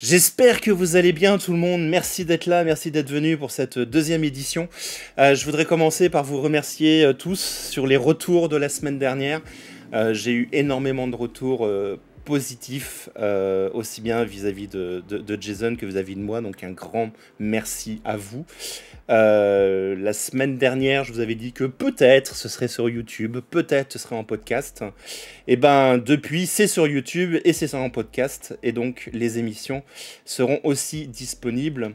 J'espère que vous allez bien tout le monde. Merci d'être là, merci d'être venu pour cette deuxième édition. Euh, je voudrais commencer par vous remercier euh, tous sur les retours de la semaine dernière. Euh, J'ai eu énormément de retours positifs, euh, aussi bien vis-à-vis de, Jason que vis-à-vis de moi. Donc un grand merci à vous. Euh, la semaine dernière, je vous avais dit que peut-être ce serait sur YouTube, peut-être ce serait en podcast. Et ben depuis, c'est sur YouTube et c'est en podcast. Et donc les émissions seront aussi disponibles.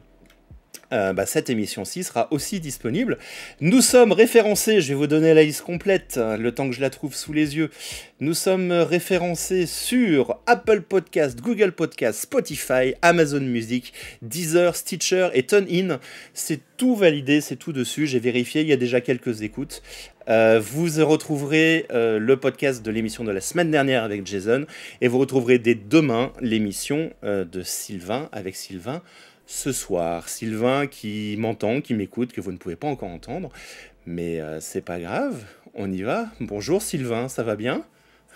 Euh, bah, cette émission-ci sera aussi disponible. Nous sommes référencés, je vais vous donner la liste complète, hein, le temps que je la trouve sous les yeux. Nous sommes référencés sur Apple Podcast, Google Podcast, Spotify, Amazon Music, Deezer, Stitcher et TuneIn. C'est tout validé, c'est tout dessus, j'ai vérifié, il y a déjà quelques écoutes. Euh, vous retrouverez euh, le podcast de l'émission de la semaine dernière avec Jason et vous retrouverez dès demain l'émission de Sylvain avec Sylvain ce soir. Sylvain qui m'entend, qui m'écoute, que vous ne pouvez pas encore entendre, mais euh, c'est pas grave, on y va. Bonjour Sylvain, ça va bien?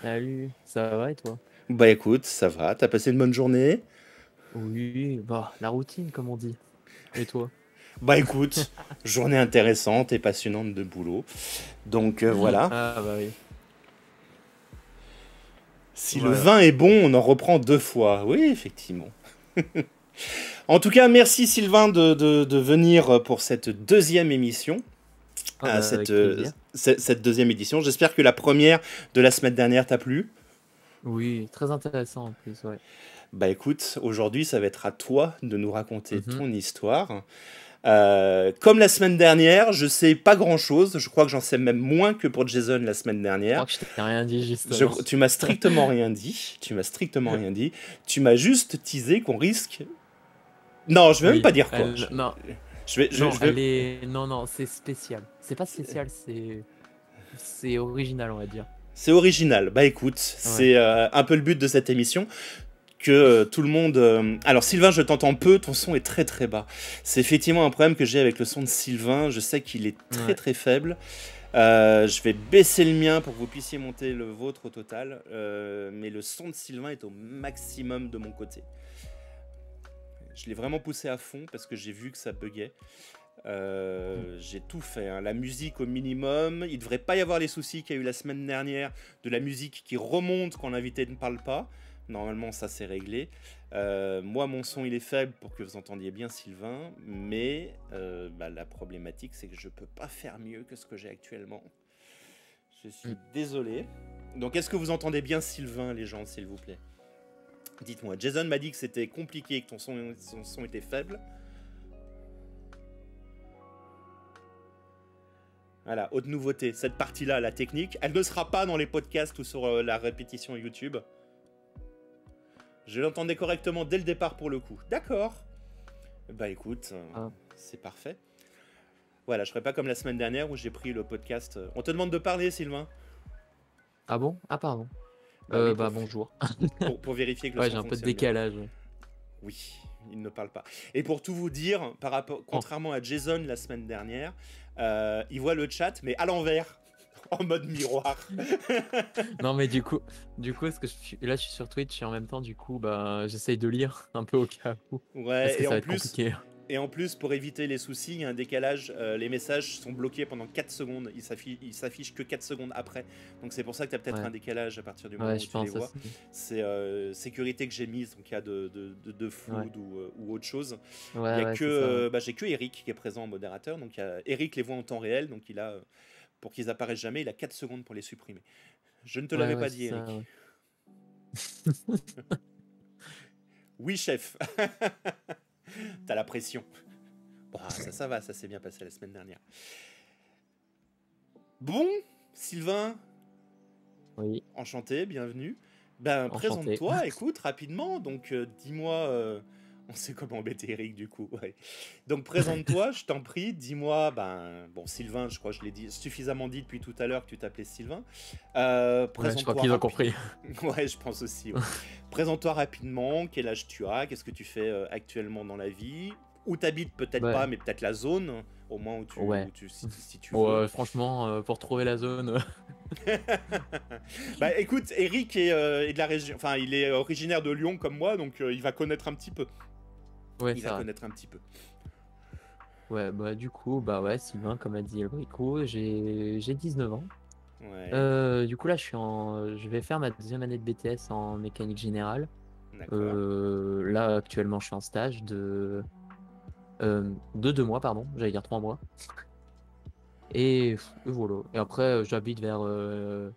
Salut, ça va et toi? Bah écoute, ça va, t'as passé une bonne journée? Oui, bah la routine comme on dit. Et toi? Bah écoute, journée intéressante et passionnante de boulot. Donc euh, voilà, Ah bah oui. si le vin est bon, on en reprend deux fois. Oui, effectivement. en tout cas, merci Sylvain de, de- de venir pour cette deuxième émission. Ah, bah, cette, euh, plaisir. cette, cette deuxième édition. J'espère que la première de la semaine dernière t'a plu. Oui, très intéressant en plus, ouais. Bah écoute, aujourd'hui ça va être à toi de nous raconter Mhm. ton histoire. Euh, comme la semaine dernière, je sais pas grand chose. Je crois que j'en sais même moins que pour Jason la semaine Je dernière. crois que je t'ai rien dit Je- tu m'as strictement rien dit. Tu m'as strictement rien dit. Tu m'as juste teasé qu'on risque. Non, je vais même pas dire quoi. elle- Je, Non, je vais, je- non, je vais- elle est... non, non, c'est spécial. C'est pas spécial, c'est... C'est original, on va dire. C'est original. Bah écoute, c'est euh, un peu le but de cette émission. Que euh, tout le monde. euh, Alors Sylvain, je t'entends peu, ton son est très très bas. C'est effectivement un problème que j'ai avec le son de Sylvain. Je sais qu'il est très Ouais. très faible. Je vais baisser le mien pour que vous puissiez monter le vôtre au total. Mais le son de Sylvain est au maximum de mon côté. Je l'ai vraiment poussé à fond parce que j'ai vu que ça buguait. Euh, j'ai tout fait, hein. la musique au minimum. Il devrait pas y avoir les soucis qu'il y a eu la semaine dernière de la musique qui remonte quand l'invité ne parle pas. Normalement, ça c'est réglé. Euh, moi, mon son il est faible pour que vous entendiez bien Sylvain, mais euh, bah, la problématique c'est que je peux pas faire mieux que ce que j'ai actuellement. Je suis Mm. désolé. Donc, est-ce que vous entendez bien Sylvain, les gens, s'il vous plaît? Dites-moi. Jason m'a dit que c'était compliqué, que ton son, son son était faible. Voilà, haute nouveauté. Cette partie-là, la technique, elle ne sera pas dans les podcasts ou sur euh, la répétition YouTube. Je l'entendais correctement dès le départ pour le coup. D'accord. Bah écoute, euh, Ah. c'est parfait. Voilà, je ferai pas comme la semaine dernière où j'ai pris le podcast. euh, On te demande de parler, Sylvain, Ah bon? Ah pardon. Bah Euh, bah bonjour. pour, pour vérifier que le Ouais, j'ai un peu de bien. décalage. Oui, il ne parle pas. Et pour tout vous dire, par rapport, contrairement à Jason la semaine dernière, euh, il voit le chat, mais à l'envers, en mode miroir. Non mais du coup, du coup, que je suis... là je suis sur Twitch et en même temps du coup bah j'essaye de lire un peu au cas où. Parce Ouais, que et ça va en, être plus, compliqué. Et en plus, pour éviter les soucis, il y a un décalage. euh, les messages sont bloqués pendant 4 secondes. Ils s'affichent, ils s'affichent que 4 secondes après. Donc c'est pour ça que tu as peut-être Ouais. un décalage à partir du moment Ouais, où je tu pense les vois. C'est euh, sécurité que j'ai mise en cas de, de, de, de flood ou, euh, ou autre chose. Il y a que, ça, bah, j'ai que Eric qui est présent en modérateur. Donc il y a- Eric les voit en temps réel, donc il a, pour qu'ils apparaissent jamais, il a 4 secondes pour les supprimer. Je ne te l'avais pas dit, ça, Eric. ouais. Oui, chef. T'as la pression. Bon, ça, ça va, ça s'est bien passé la semaine dernière. Bon, Sylvain, Oui. enchanté, bienvenue. Ben, présente-toi, écoute, rapidement. Donc, euh, dis-moi. euh, on sait comment embêter Eric, du coup. ouais. Donc, présente-toi, je t'en prie. Dis-moi. Ben, bon, Sylvain, je crois que je l'ai dit suffisamment dit depuis tout à l'heure que tu t'appelais Sylvain. Euh, Ouais, je crois qu'ils ont compris. Ouais, je pense aussi. ouais. Présente-toi rapidement. Quel âge tu as Qu'est-ce que tu fais euh, actuellement dans la vie? Où t'habites Peut-être Ouais. pas, mais peut-être la zone, au moins où tu, Ouais. où tu si, si tu veux. Ouais, franchement, euh, pour trouver la zone, bah écoute, Eric est, euh, est de la région, enfin il est originaire de Lyon comme moi, donc il va connaître un petit peu. Ouais, il va vrai. connaître un petit peu. Ouais, bah du coup, bah ouais, Sylvain, comme a dit Elbrico, j'ai j'ai 19 ans. Ouais, Euh, du coup là, je suis en, je vais faire ma deuxième année de BTS en mécanique générale. Euh, là, actuellement, je suis en stage de euh, de deux mois, pardon, j'allais dire trois mois. Et, voilà. Et après, j'habite vers euh,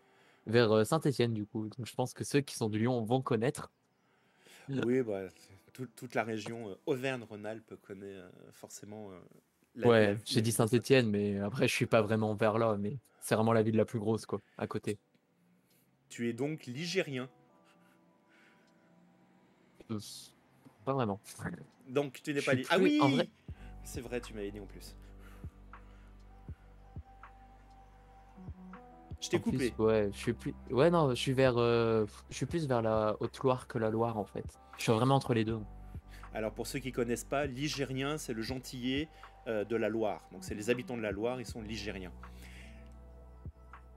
vers Saint-Étienne du coup. Donc je pense que ceux qui sont du Lyon vont connaître. Oui, bah, tout- toute la région euh, Auvergne-Rhône-Alpes connaît euh, forcément. euh, la- Ouais, j'ai dit Saint-Étienne, mais après, je suis pas vraiment vers là, mais c'est vraiment la ville la plus grosse, quoi, à côté. Tu es donc ligérien. Euh, Pas vraiment. Donc tu n'es pas suis li- Ah oui en vrai- C'est vrai, tu m'avais dit en plus. Je t'ai plus, coupé. ouais, je suis plus. Ouais, non, je suis vers. euh, Je suis plus vers la Haute-Loire que la Loire, en fait. Je suis vraiment entre les deux. Alors pour ceux qui connaissent pas, ligérien, c'est le gentillet euh, de la Loire. Donc c'est les habitants de la Loire, ils sont ligériens.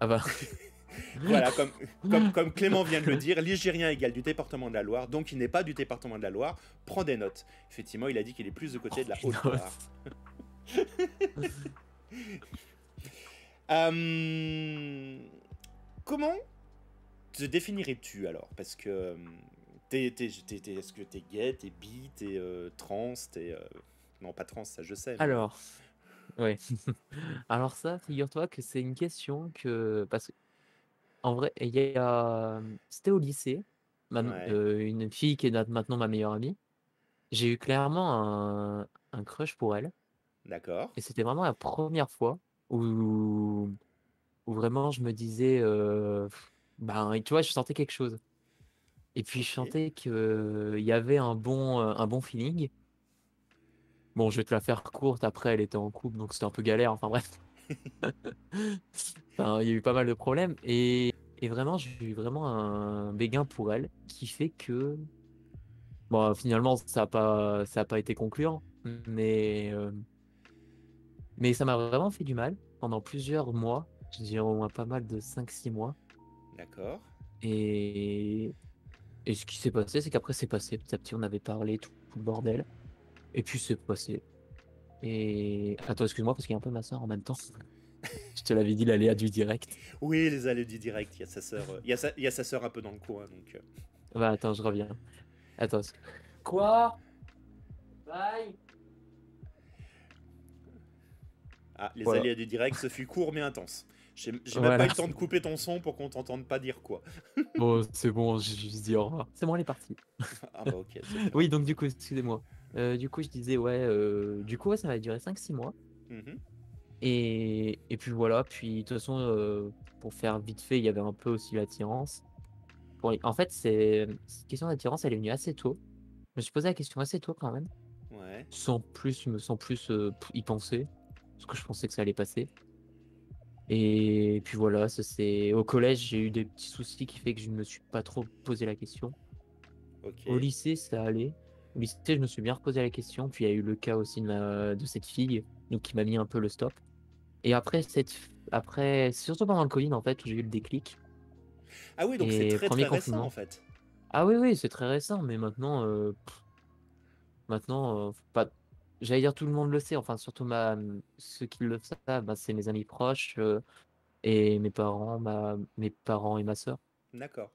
Ah bah, Voilà, comme, comme, comme Clément vient de le dire, ligérien égale du département de la Loire, donc il n'est pas du département de la Loire. Prends des notes. Effectivement, il a dit qu'il est plus du côté de la Oh, Haute-Loire. Euh, comment te définirais-tu alors? Parce que euh, t'es- t'es- t'es- t'es- est-ce que t'es gay, t'es bi, t'es euh, trans, t'es non pas trans, ça je sais. mais- alors. Ouais. Alors, ça, figure-toi que c'est une question que. Parce que. En vrai, il y a. C'était au lycée. Ouais. euh, une fille qui est na- maintenant ma meilleure amie. J'ai eu clairement un, un crush pour elle. D'accord. Et c'était vraiment la première fois où, où vraiment je me disais, euh, ben, tu vois, je sentais quelque chose. Et puis je sentais qu'il y avait un bon, un bon feeling. Bon, je vais te la faire courte, après elle était en couple, donc c'était un peu galère, enfin bref. Enfin, il y a eu pas mal de problèmes. Et, et vraiment, j'ai eu vraiment un béguin pour elle qui fait que. Bon, finalement, ça n'a pas, ça a pas été concluant. Mais, euh, mais ça m'a vraiment fait du mal pendant plusieurs mois. Je dirais au moins pas mal de 5-6 mois. D'accord. Et, et ce qui s'est passé, c'est qu'après, c'est passé. Petit à petit, on avait parlé, tout, tout le bordel. Et puis, c'est passé. Et. Attends, excuse-moi, parce qu'il y a un peu ma soeur en même temps. Je te l'avais dit, l'aléa du direct. Oui, les allées du direct, il y a sa sœur, euh, il y a sa, il y a sa sœur un peu dans le coin, donc. euh, Bah, attends, je reviens. Attends. Quoi? Bye Ah, les Voilà. allées du direct, ce fut court mais intense. J'ai même Voilà. pas eu le temps de couper ton son pour qu'on t'entende pas dire quoi. Bon, c'est bon, je, je dis au revoir. C'est bon, elle est partie. Ah bah ok. Oui, donc du coup, excusez-moi. Euh, du coup, je disais, ouais, euh, du coup, ouais, ça va durer 5-6 mois. Mhm. Et, et puis voilà, puis de toute façon, euh, pour faire vite fait, il y avait un peu aussi l'attirance. En fait, c'est cette question d'attirance, elle est venue assez tôt. Je me suis posé la question assez tôt quand même, Ouais. sans plus, me sans plus euh, y penser, parce que je pensais que ça allait passer. Et puis voilà, ça c'est au collège, j'ai eu des petits soucis qui fait que je ne me suis pas trop posé la question. Au lycée, ça allait. Au lycée, je me suis bien reposé la question. Puis il y a eu le cas aussi de, ma- de cette fille, donc qui m'a mis un peu le stop. Et après, cette... après, c'est surtout pendant le Covid en fait où j'ai eu le déclic. Ah oui, donc c'est très premier très récent en fait. Ah oui, oui, c'est très récent, mais maintenant, euh, maintenant, euh, faut pas. J'allais dire tout le monde le sait. Enfin, surtout ma, ceux qui le savent, bah, c'est mes amis proches euh, et mes parents, ma, mes parents et ma sœur. D'accord.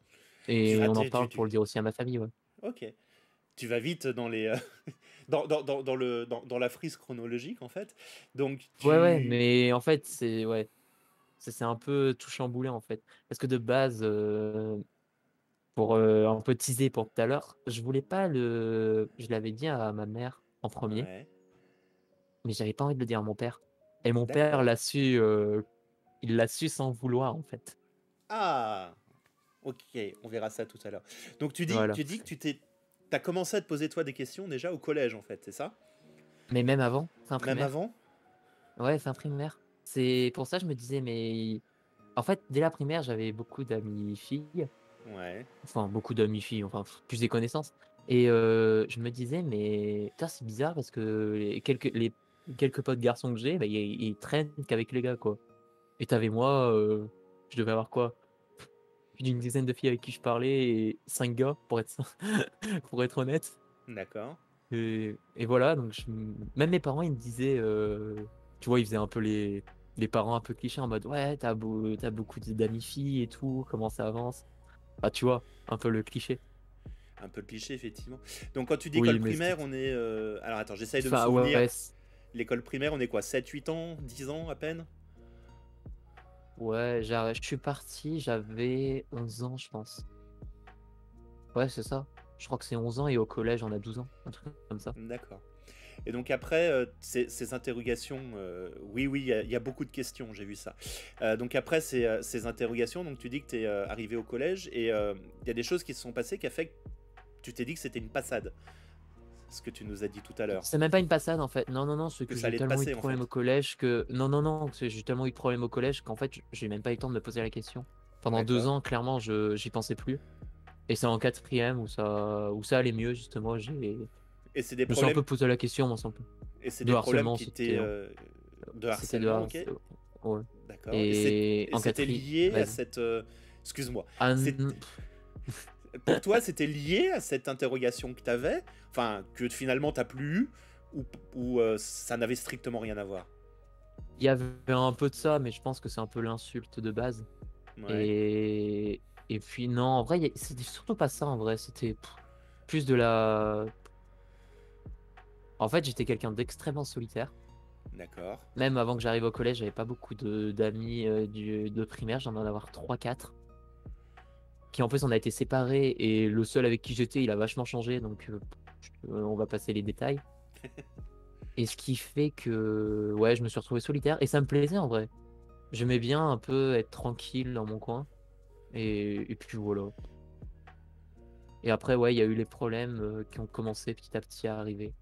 Et on en parle tu- pour le dire aussi à ma famille. Ouais. Ok. Tu vas vite dans les euh, dans, dans, dans, dans le dans, dans la frise chronologique en fait. Donc tu... Ouais, ouais, mais en fait, c'est ouais, c'est c'est un peu tout chamboulé en fait. Parce que de base, euh, pour un peu teaser pour tout à l'heure, je voulais pas le. Je l'avais dit à ma mère en premier, Ouais. Mais j'avais pas envie de le dire à mon père. Et mon père l'a su, euh, il l'a su sans vouloir en fait. Ah. Ok, on verra ça tout à l'heure. Donc tu dis Voilà. tu dis que tu t'es t'as commencé à te poser toi des questions déjà au collège en fait, c'est ça? Mais même avant, fin Même primaire. avant? Ouais, fin primaire. C'est pour ça que je me disais, mais en fait, dès la primaire, j'avais beaucoup d'amis filles. Ouais. enfin beaucoup d'amis filles, enfin plus des connaissances. Et euh, je me disais, mais putain, c'est bizarre parce que les quelques, les quelques potes garçons que j'ai, bah, ils, ils traînent qu'avec les gars, quoi. Et t'avais moi, euh, je devais avoir quoi? Plus d'une dizaine de filles avec qui je parlais et cinq gars, pour être, pour être honnête. D'accord. Et, et voilà, donc je- même mes parents, ils me disaient, euh, tu vois, ils faisaient un peu les, les parents un peu clichés en mode, ouais, t'as beau, t'as beaucoup d'amis filles et tout, comment ça avance? Bah, tu vois, un peu le cliché. Un peu le cliché, effectivement. Donc, quand tu dis Oui, école primaire, on est. euh, Alors, attends, j'essaye de me Enfin, souvenir. ouais, L'école primaire, on est quoi 7, 8 ans 10 ans à peine? Ouais, j'ai- je suis parti, j'avais 11 ans, je pense. Ouais, c'est ça. Je crois que c'est 11 ans et au collège, on a 12 ans, un truc comme ça. D'accord. Et donc après, euh, ces, ces interrogations, euh, oui, oui, il y a- il y, a beaucoup de questions, j'ai vu ça. Euh, donc après ces, ces interrogations, donc tu dis que tu es arrivé au collège et il y a des choses qui se sont passées qui a fait que tu t'es dit que c'était une passade. Ce que tu nous as dit tout à l'heure. C'est même pas une passade en fait. Non, non, non, c'est Que j'ai te tellement passer, eu de problèmes fait. au collège que. Non, non, non, j'ai tellement eu de problèmes au collège qu'en fait, j'ai même pas eu le temps de me poser la question. Pendant deux ans, clairement, je j'y pensais plus. Et c'est en quatrième où ça, où ça allait mieux, justement. J'ai... Et c'est des Je me suis un problèmes, peu posé la question, moi, sans plus. et c'est de des problèmes harcèlement, qui étaient hein. euh, de harcèlement, ok Ouais. D'accord. Et, Et, c'était lié à cette. euh, Excuse-moi. Ah, Pour toi, c'était lié à cette interrogation que tu avais, enfin, que finalement t'as plus eu, ou, ou euh, ça n'avait strictement rien à voir? Il y avait un peu de ça, mais je pense que c'est un peu l'insulte de base. Ouais. Et... et puis non, en vrai, c'était surtout pas ça en vrai, c'était plus de la... En fait, j'étais quelqu'un d'extrêmement solitaire. D'accord. Même avant que j'arrive au collège, j'avais pas beaucoup de- d'amis euh, du- de primaire, j'en ai en avoir 3-4. Qui en plus, on a été séparés et le seul avec qui j'étais, il a vachement changé, donc euh, on va passer les détails. Et ce qui fait que, ouais, je me suis retrouvé solitaire et ça me plaisait en vrai. J'aimais bien un peu être tranquille dans mon coin. Et, et puis voilà. Et après, ouais, il y a eu les problèmes euh, qui ont commencé petit à petit à arriver.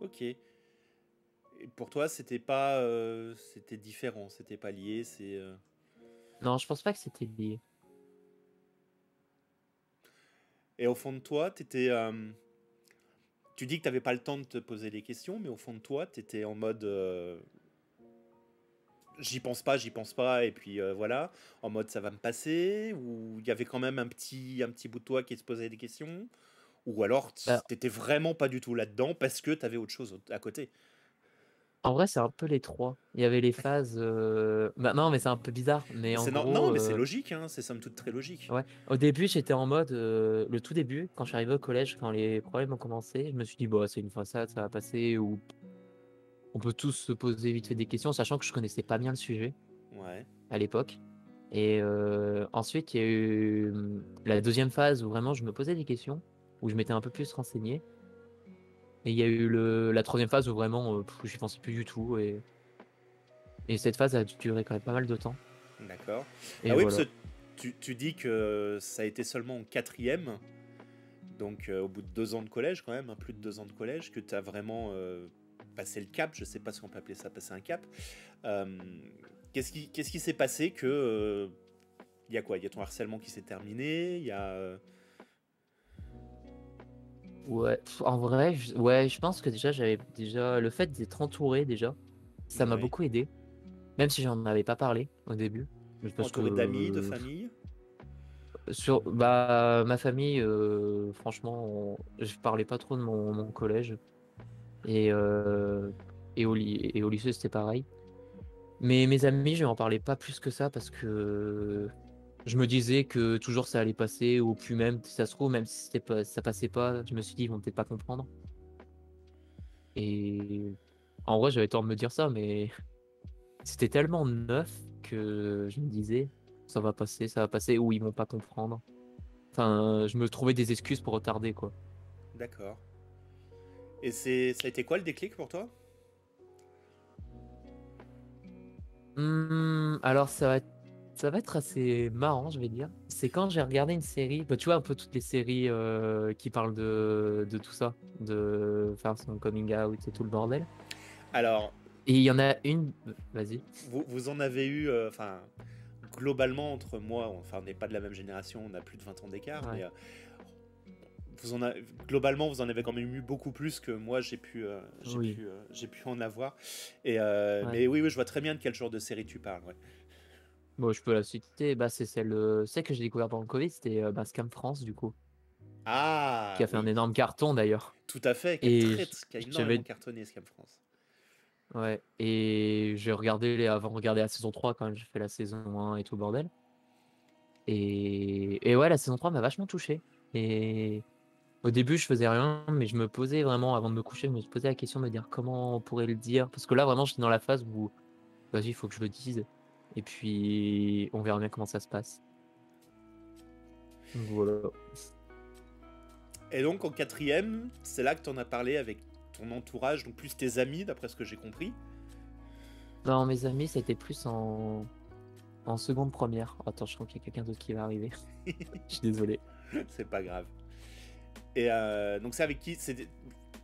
Ok. Et pour toi, c'était pas, euh, c'était différent, c'était pas lié, c'est. euh, Non, je pense pas que c'était lié. Et au fond de toi, t'étais. euh, Tu dis que t'avais pas le temps de te poser des questions, mais au fond de toi, t'étais en mode. euh, J'y pense pas, j'y pense pas, et puis euh, voilà, en mode ça va me passer, ou il y avait quand même un petit, un petit bout de toi qui se posait des questions, ou alors Bah. t'étais vraiment pas du tout là-dedans parce que t'avais autre chose à côté. En vrai, c'est un peu les trois. Il y avait les phases. euh, Bah non, mais c'est un peu bizarre. Mais en gros, non, mais c'est logique, hein, c'est somme toute très logique. Ouais. Au début, j'étais en mode. euh, Le tout début, quand je suis arrivé au collège, quand les problèmes ont commencé, je me suis dit, bon, c'est une façade, ça va passer. Ou on peut tous se poser vite fait des questions, sachant que je connaissais pas bien le sujet Ouais. à l'époque. Et ensuite, il y a eu hum, la deuxième phase où vraiment je me posais des questions, où je m'étais un peu plus renseigné. Et il y a eu le, la troisième phase où vraiment euh, j'y pensais plus du tout. Et, et cette phase a duré quand même pas mal de temps. D'accord. Ah oui, voilà. parce que tu, tu dis que ça a été seulement en quatrième, donc euh, au bout de deux ans de collège quand même, hein, plus de deux ans de collège, que tu as vraiment euh, passé le cap, je sais pas si on peut appeler ça passer un cap. Euh, Qu'est-ce qui s'est passé que... Il y a quoi? Il y a ton harcèlement qui s'est terminé, il y a... Ouais, en vrai, je, ouais, je pense que déjà, j'avais déjà le fait d'être entouré déjà, ça m'a beaucoup aidé, même si j'en avais pas parlé au début. Parce entouré que, d'amis, de famille? Sur bah ma famille, euh, franchement, on- je parlais pas trop de mon, mon collège et euh, et au et au lycée c'était pareil. Mais mes amis, je en parlais pas plus que ça parce que je me disais que toujours ça allait passer ou puis même si ça se trouve même si pas ça passait pas, je me suis dit ils vont peut-être pas comprendre. Et en vrai, j'avais tort de me dire ça, mais c'était tellement neuf que je me disais ça va passer, ça va passer, ou ils vont pas comprendre. Enfin, je me trouvais des excuses pour retarder, quoi. D'accord. Et c'est ça a été quoi le déclic pour toi? Hmm, alors, ça va, être, ça va être assez marrant, je vais dire. C'est quand j'ai regardé une série, bah, tu vois, un peu toutes les séries euh, qui parlent de, de tout ça, de faire son coming out et tout le bordel. Alors, Et il y en a une, vas-y. vous, vous en avez eu, euh, enfin, globalement, entre moi, enfin, on n'est pas de la même génération, on a plus de 20 ans d'écart, Ouais. mais euh, vous en a, globalement, vous en avez quand même eu beaucoup plus que moi, j'ai pu, euh, j'ai Oui. pu, euh, en avoir. Et, euh, Ouais. Mais oui, oui, je vois très bien de quel genre de série tu parles. ouais. Bon, je peux la citer. Bah, c'est celle, euh, celle que j'ai découvert pendant le Covid, c'était euh, bah, Scam France, du coup, Ah qui a fait un énorme carton d'ailleurs. tout à fait, qui a, qui a énormément cartonné Scam France. ouais, et j'ai regardé les, avant de regarder la saison 3 quand j'ai fait la saison 1 et tout bordel. Et, et ouais, la saison 3 m'a vachement touché. Et au début, je faisais rien, mais je me posais vraiment, avant de me coucher, je me posais la question de me dire comment on pourrait le dire. Parce que là, vraiment, j'étais dans la phase où, vas-y, il faut que je le dise. Et puis, on verra bien comment ça se passe. Voilà. Et donc en quatrième, c'est là que tu en as parlé avec ton entourage, donc plus tes amis, d'après ce que j'ai compris. Non, mes amis, c'était plus en, en seconde première. Attends, je crois qu'il y a quelqu'un d'autre qui va arriver. Je suis désolé. c'est pas grave. Et euh, donc c'est avec qui?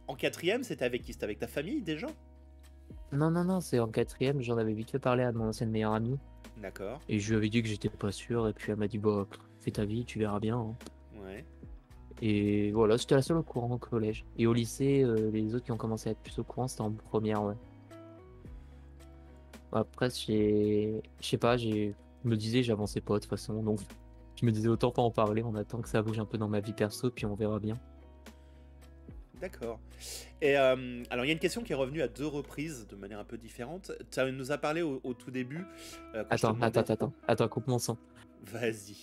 En quatrième, c'était avec qui? C'était avec ta famille déjà? Non, non, non, c'est en quatrième. J'en avais vite fait parler à mon ancienne meilleure amie. D'accord. Et je lui avais dit que j'étais pas sûr. Et puis elle m'a dit, bah, fais ta vie, tu verras bien. hein. Ouais. Et voilà, c'était la seule au courant au collège. Et au lycée, euh, les autres qui ont commencé à être plus au courant, c'était en première, ouais. Après, j'ai. Je sais pas, j'ai. Je me disais, j'avançais pas de toute façon. Donc, je me disais autant pas en parler. On attend que ça bouge un peu dans ma vie perso, puis on verra bien. D'accord. Et euh, alors, il y a une question qui est revenue à deux reprises de manière un peu différente. Tu nous as parlé au, au tout début. euh, Attends, demandais- attends, attends, attends, coupe mon son. Vas-y.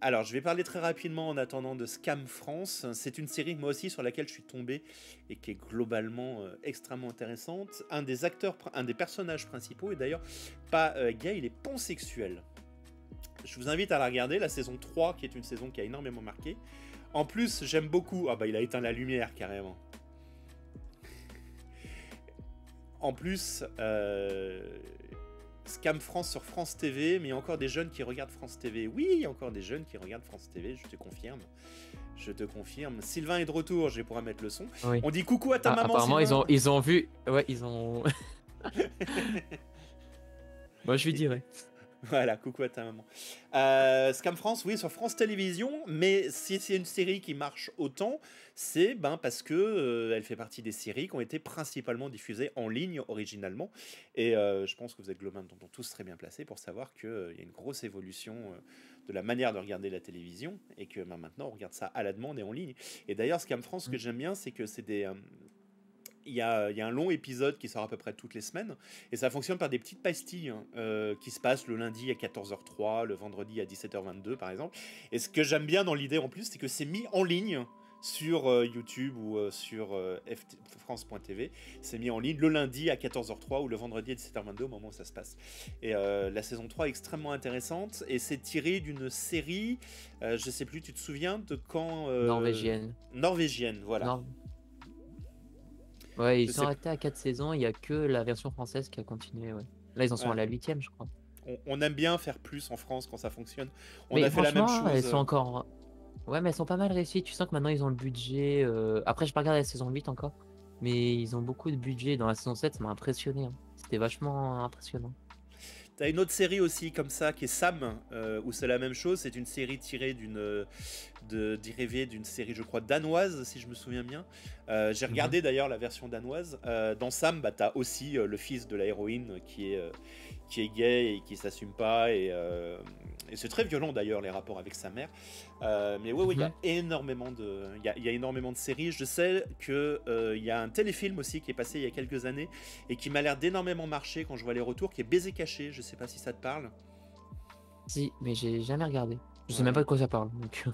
Alors, je vais parler très rapidement en attendant de Scam France. C'est une série, moi aussi, sur laquelle je suis tombé et qui est globalement euh, extrêmement intéressante. Un des acteurs, un des personnages principaux est d'ailleurs pas euh, gay, il est pansexuel. Je vous invite à la regarder, la saison 3, qui est une saison qui a énormément marqué. En plus, j'aime beaucoup. Ah bah, il a éteint la lumière carrément. En plus, euh, Scam France sur France TV, mais il y a encore des jeunes qui regardent France TV. Oui, il y a encore des jeunes qui regardent France TV, je te confirme. Je te confirme. Sylvain est de retour, je vais pouvoir mettre le son. Oui. On dit coucou à ta Ah, maman. apparemment, ils ont, ils ont vu. Ouais, ils ont. Moi, je lui dirais. Voilà, coucou à ta maman. Euh, Scam France, oui, sur France Télévisions, mais si c'est une série qui marche autant, c'est ben, parce que euh, elle fait partie des séries qui ont été principalement diffusées en ligne originalement. Et euh, je pense que vous êtes globalement tous très bien placés pour savoir qu'il y a une grosse évolution de la manière de regarder la télévision et que ben, maintenant on regarde ça à la demande et en ligne. Et d'ailleurs, Scam France, ce que Mm. j'aime bien, c'est que c'est des. Il y, a, il y a un long épisode qui sort à peu près toutes les semaines et ça fonctionne par des petites pastilles hein, euh, qui se passent le lundi à 14h03, le vendredi à 17h22 par exemple. Et ce que j'aime bien dans l'idée en plus, c'est que c'est mis en ligne sur euh, YouTube ou euh, sur euh, France.tv. C'est mis en ligne le lundi à 14h03 ou le vendredi à 17h22 au moment où ça se passe. Et la saison 3 est extrêmement intéressante et c'est tiré d'une série, je sais plus, tu te souviens de quand Norvégienne. Norvégienne, voilà. Nor- Ouais, ils Je sont sais- arrêtés à 4 saisons, il y a que la version française qui a continué, ouais. Là, ils en sont Ouais. à la huitième, je crois. On, on aime bien faire plus en France quand ça fonctionne. On mais a fait la même chose. elles sont encore... Ouais, mais elles sont pas mal réussies. Tu sens que maintenant, ils ont le budget... euh, Après, je pas regardé la saison 8 encore. Mais ils ont beaucoup de budget. Dans la saison 7, ça m'a impressionné. hein. C'était vachement impressionnant. T'as une autre série aussi comme ça qui est Sam, euh, où c'est la même chose. C'est une série tirée d'une, euh, de, dérivée d'une série, je crois, danoise, si je me souviens bien. Euh, j'ai regardé d'ailleurs la version danoise. Euh, dans Sam, bah, t'as aussi le fils de la héroïne qui est, qui est gay et qui s'assume pas. Et, euh, et c'est très violent d'ailleurs les rapports avec sa mère. Euh, mais oui, il y a énormément de, il y a, il y a énormément de séries. Je sais que euh, il y a un téléfilm aussi qui est passé il y a quelques années et qui m'a l'air d'énormément marcher quand je vois les retours, qui est Baiser caché. Je sais pas si ça te parle. Si, mais j'ai jamais regardé. Je sais Ouais. même pas de quoi ça parle. Donc...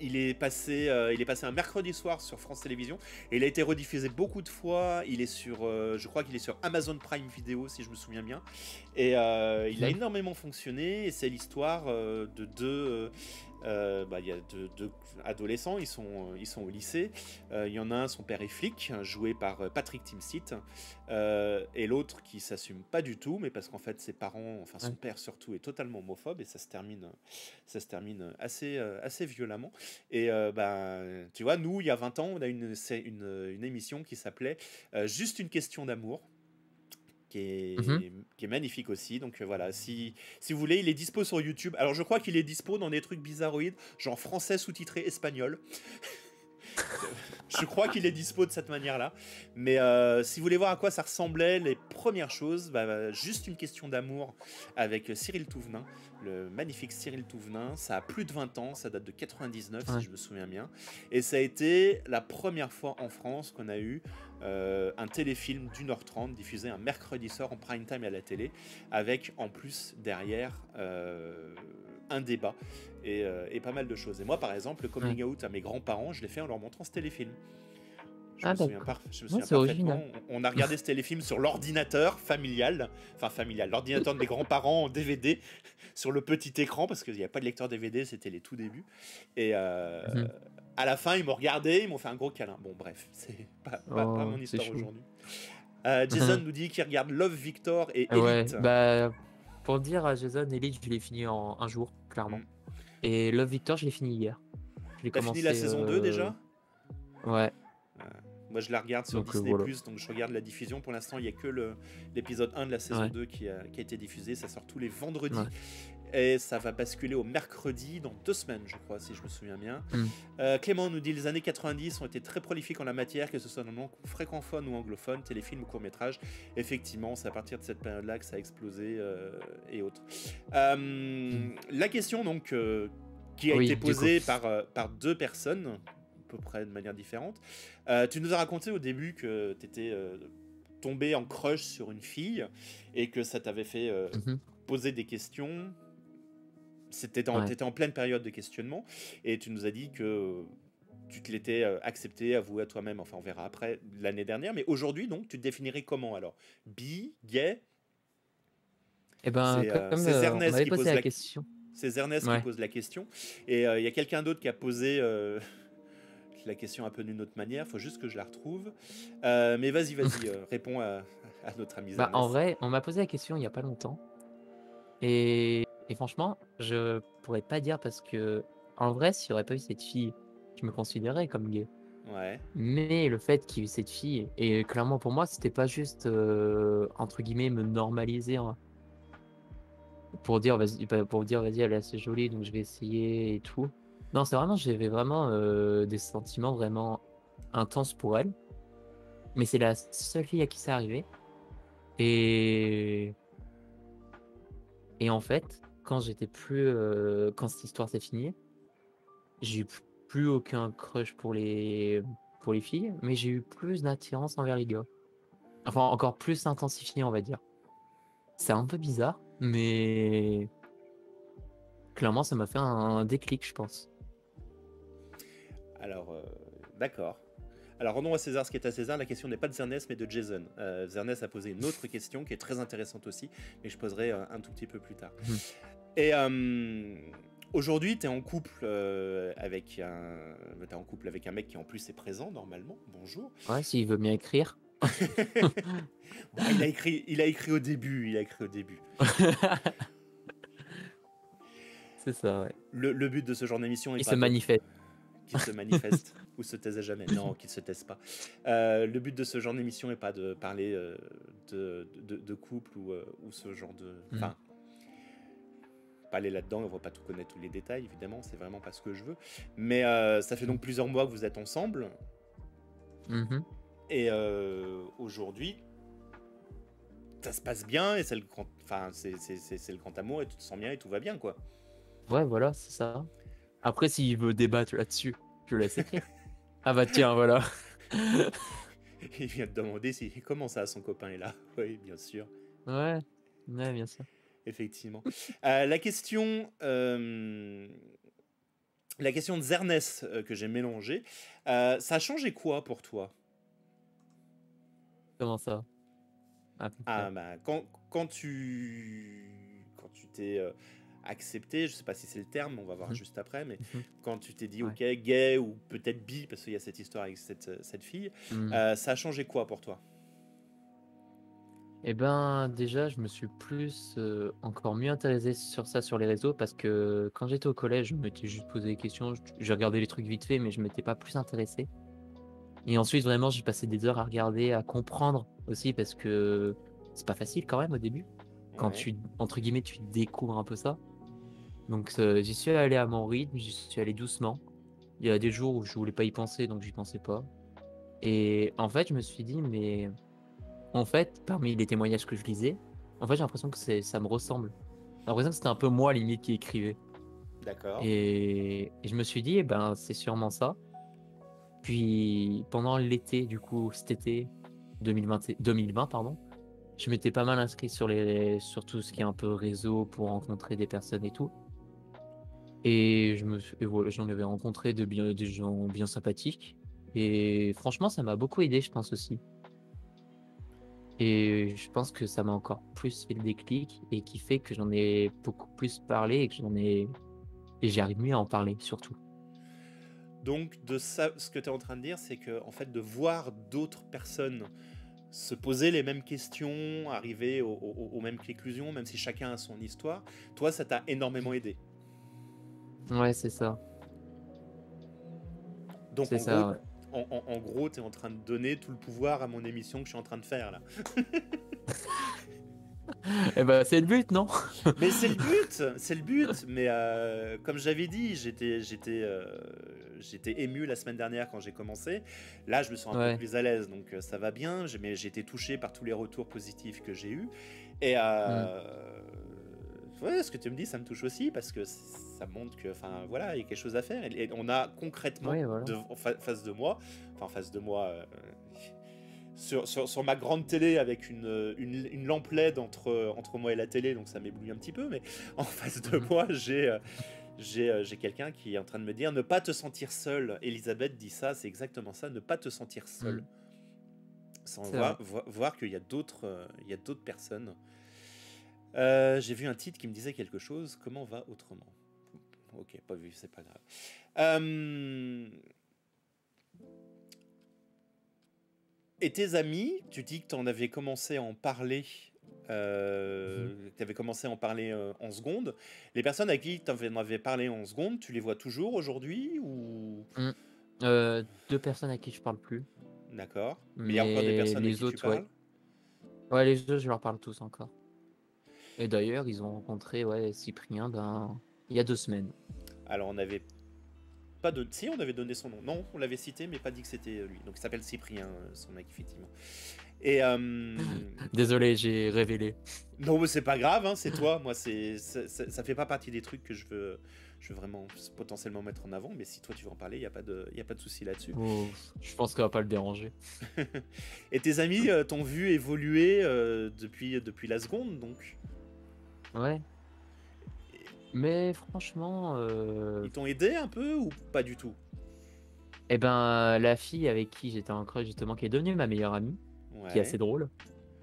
Il est passé, euh, il est passé un mercredi soir sur France Télévisions et il a été rediffusé beaucoup de fois. Il est sur, euh, je crois qu'il est sur Amazon Prime Video si je me souviens bien. Et euh, il a Mhm. énormément fonctionné. Et c'est l'histoire de deux, euh, bah, il y a deux, deux adolescents. Ils sont, euh, ils sont au lycée. Euh, il y en a un, son père est flic, joué par Patrick Timsit, euh, et l'autre qui s'assume pas du tout, mais parce qu'en fait ses parents, enfin son père surtout, est totalement homophobe et ça se termine, ça se termine assez, assez violemment. Et ben, tu vois, nous, il y a 20 ans, on a une, une, une émission qui s'appelait Juste une question d'amour. Qui est, Mhm. qui est magnifique aussi. Donc euh, voilà, si, si vous voulez, il est dispo sur YouTube. Alors je crois qu'il est dispo dans des trucs bizarroïdes, genre français sous-titré espagnol. je crois qu'il est dispo de cette manière-là. Mais euh, si vous voulez voir à quoi ça ressemblait, les premières choses, bah, bah, juste une question d'amour avec Cyril Touvenin, le magnifique Cyril Touvenin. Ça a plus de 20 ans, ça date de 99 si je me souviens bien. Et ça a été la première fois en France qu'on a eu euh, un téléfilm d'une heure trente diffusé un mercredi soir en prime time à la télé, avec en plus derrière euh, un débat et, pas mal de choses. Et moi, par exemple, le coming out à mes grands-parents, je l'ai fait en leur montrant ce téléfilm. Je me souviens, parfaitement. On, a regardé ce téléfilm sur l'ordinateur familial, enfin familial, l'ordinateur de mes grands-parents en DVD sur le petit écran parce qu'il n'y a pas de lecteur DVD, c'était les tout débuts. Et euh, mhm. à la fin, ils m'ont regardé, ils m'ont fait un gros câlin. Bon, bref, c'est pas, pas, oh, mon histoire aujourd'hui. Euh, Jason nous dit qu'il regarde Love Victor et Elite. bah, pour dire à Jason, Elite, je l'ai fini en un jour, clairement. Mm. Et Love Victor, je l'ai fini hier. T'as fini la saison 2 déjà? Ouais. Moi, je la regarde sur Disney+, donc je regarde la diffusion. Pour l'instant, il n'y a que l'épisode 1 de la saison 2 qui a, qui a, été diffusé. Ça sort tous les vendredis. Et ça va basculer au mercredi dans deux semaines, je crois, si je me souviens bien. Hmm. Euh, Clément nous dit les années 90 ont été très prolifiques en la matière, que ce soit dans francophone ou anglophone, téléfilm ou court-métrage. Effectivement, c'est à partir de cette période-là que ça a explosé euh, et autres. Euh, hmm. La question, donc, qui a été posée par, par deux personnes, peu près de manière différente. Euh, tu nous as raconté au début que tu étais euh, tombé en crush sur une fille et que ça t'avait fait euh, mhm. poser des questions. C'était en, étais en pleine période de questionnement et tu nous as dit que tu te l'étais accepté, avoué à toi-même, enfin on verra après l'année dernière, mais aujourd'hui donc tu te définirais comment alors? Bi, gay? Eh ben, c'est Ernest qui pose la, question. C'est Ernest qui pose la question. Et il y a quelqu'un d'autre qui a posé la question un peu d'une autre manière. Il faut juste que je la retrouve. Euh, mais vas-y, vas-y, euh, réponds à, notre ami. Bah, en vrai, on m'a posé la question il n'y a pas longtemps. Et, franchement, je pourrais pas dire parce que, en vrai, s'il n'y aurait pas eu cette fille, je me considérais comme gay. Ouais. Mais le fait qu'il y ait eu cette fille, et clairement pour moi, c'était pas juste, euh, entre guillemets, me normaliser. Hein. Pour dire, vas-y, pour dire, vas-y, elle est assez jolie, donc je vais essayer et tout. Non, c'est vraiment, j'avais vraiment euh, des sentiments vraiment intenses pour elle. Mais c'est la seule fille à qui c'est arrivé. Et. Et en fait, quand j'étais plus. Euh, quand cette histoire s'est finie, j'ai eu plus aucun crush pour les, pour les filles, mais j'ai eu plus d'attirance envers les gars. Enfin, encore plus intensifié, on va dire. C'est un peu bizarre, mais. Clairement, ça m'a fait un déclic, je pense. Alors, euh, d'accord. Alors, rendons à César ce qui est à César. La question n'est pas de Zernest, mais de Jason. Euh, Zernest a posé une autre question qui est très intéressante aussi, mais je poserai euh, un, tout petit peu plus tard. Mhm. Et aujourd'hui, tu es en couple avec un, es en couple avec un mec qui en plus est présent normalement. Bonjour. Ouais, s'il veut bien écrire. il a écrit, il a écrit au début. Il a écrit au début. C'est ça. Ouais. Le, but de ce genre d'émission, il se manifeste qui se manifeste ou se taise jamais. Non, qui ne se taise pas. Euh, le but de ce genre d'émission n'est pas de parler euh, de, de, couple ou, euh, ou, ce genre de. Mm. Enfin. Pas aller là-dedans, on ne va pas tout connaître tous les détails, évidemment, c'est vraiment pas ce que je veux. Mais ça fait donc plusieurs mois que vous êtes ensemble. Mm-hmm. Et aujourd'hui, ça se passe bien et c'est le grand, enfin, c'est, le grand amour et tu te sens bien et tout va bien, quoi. Ouais, voilà, c'est ça. Après, s'il veut débattre là-dessus, je laisse écrire. ah bah tiens, voilà. Il vient de demander si comment ça son copain est là? Oui, bien sûr. Ouais, ouais bien sûr. Effectivement. Euh, la question, euh, la question de Zernès euh, que j'ai mélangée, ça a changé quoi pour toi? Comment ça? Ah bah quand, quand tu quand tu t'es accepté, je sais pas si c'est le terme, on va voir mhm. juste après, mais mhm. quand tu t'es dit ok, gay ou peut-être bi, parce qu'il y a cette histoire avec cette, euh, cette fille, mhm. euh, ça a changé quoi pour toi? Eh ben déjà, je me suis plus, euh, encore mieux intéressé sur ça sur les réseaux, parce que quand j'étais au collège, je m'étais juste posé des questions, j'ai regardé les trucs vite fait, mais je m'étais pas plus intéressé. Et ensuite, vraiment, j'ai passé des heures à regarder, à comprendre aussi, parce que c'est pas facile quand même au début. Quand tu, entre guillemets, tu découvres un peu ça. Donc euh, j'y suis allé à mon rythme, j'y suis allé doucement. Il y a des jours où je voulais pas y penser, donc j'y pensais pas. Et en fait, je me suis dit, mais en fait, parmi les témoignages que je lisais, en fait, j'ai l'impression que ça me ressemble. J'ai l'impression que c'était un peu moi, limite, qui écrivait. D'accord. Et... je me suis dit, eh ben, c'est sûrement ça. Puis pendant l'été, du coup, cet été 2020, 2020 pardon, je m'étais pas mal inscrit sur, les, sur tout ce qui est un peu réseau pour rencontrer des personnes et tout. Et je me, voilà, j'en avais rencontré de bien, des gens bien sympathiques. Et franchement, ça m'a beaucoup aidé, je pense aussi. Et je pense que ça m'a encore plus fait le déclic et qui fait que j'en ai beaucoup plus parlé et que j'en ai. Et j'arrive mieux à en parler, surtout. Donc, de ça, ce que tu es en train de dire, c'est que en fait, de voir d'autres personnes se poser les mêmes questions, arriver aux, mêmes conclusions, même si chacun a son histoire, toi, ça t'a énormément aidé. Ouais, c'est ça. Donc, en, ça, gros, en, gros, tu es en train de donner tout le pouvoir à mon émission que je suis en train de faire là. Eh ben, c'est le but, non? Mais c'est le but, c'est le but. Mais euh, comme j'avais dit, j'étais, j'étais, euh, j'étais ému la semaine dernière quand j'ai commencé. Là, je me sens un peu plus à l'aise, donc euh, ça va bien. Mais j'ai été touché par tous les retours positifs que j'ai eus. Et ouais, ce que tu me dis, ça me touche aussi parce que ça montre que, enfin, voilà, il y a quelque chose à faire. Et, on a concrètement en face de moi, enfin, en face de moi sur, sur, ma grande télé avec une, une, une, lampe LED entre, entre moi et la télé, donc ça m'éblouit un petit peu, mais en face de mhm. moi, j'ai euh, euh, j'ai quelqu'un qui est en train de me dire ne pas te sentir seul. Elisabeth dit ça, c'est exactement ça, ne pas te sentir seul. Mhm. Sans voir, voir, qu'il y a d'autres euh, il y a d'autres personnes. J'ai vu un titre qui me disait quelque chose. Comment va autrement? Ok, pas vu, c'est pas grave. Euh, Et tes amis, tu dis que tu en avais commencé à en parler. Euh, mhm. Tu avais commencé à en parler euh, en seconde. Les personnes à qui tu en avais parlé en seconde, tu les vois toujours aujourd'hui ou mm. euh, Deux personnes à qui je parle plus. D'accord. Mais il y a encore des personnes les à qui autres, tu parles? Ouais. ouais. les autres, je leur parle tous encore. Et d'ailleurs, ils ont rencontré ouais, Cyprien ben, il y a deux semaines. Alors, on avait pas de... Si, on avait donné son nom. Non, on l'avait cité, mais pas dit que c'était lui. Donc il s'appelle Cyprien, euh, son mec, effectivement. Et euh, Désolé, j'ai révélé. Non, mais c'est pas grave, hein, c'est toi. Moi, c'est ça, fait pas partie des trucs que je veux, je veux vraiment potentiellement mettre en avant. Mais si toi tu veux en parler, il y a pas de, y a pas de souci là-dessus. Oh, je pense qu'on va pas le déranger. Et tes amis euh, t'ont vu évoluer depuis depuis la seconde, donc? Ouais, mais franchement. Euh, Ils t'ont aidé un peu ou pas du tout? Eh ben, la fille avec qui j'étais en crush, justement, qui est devenue ma meilleure amie, qui est assez drôle,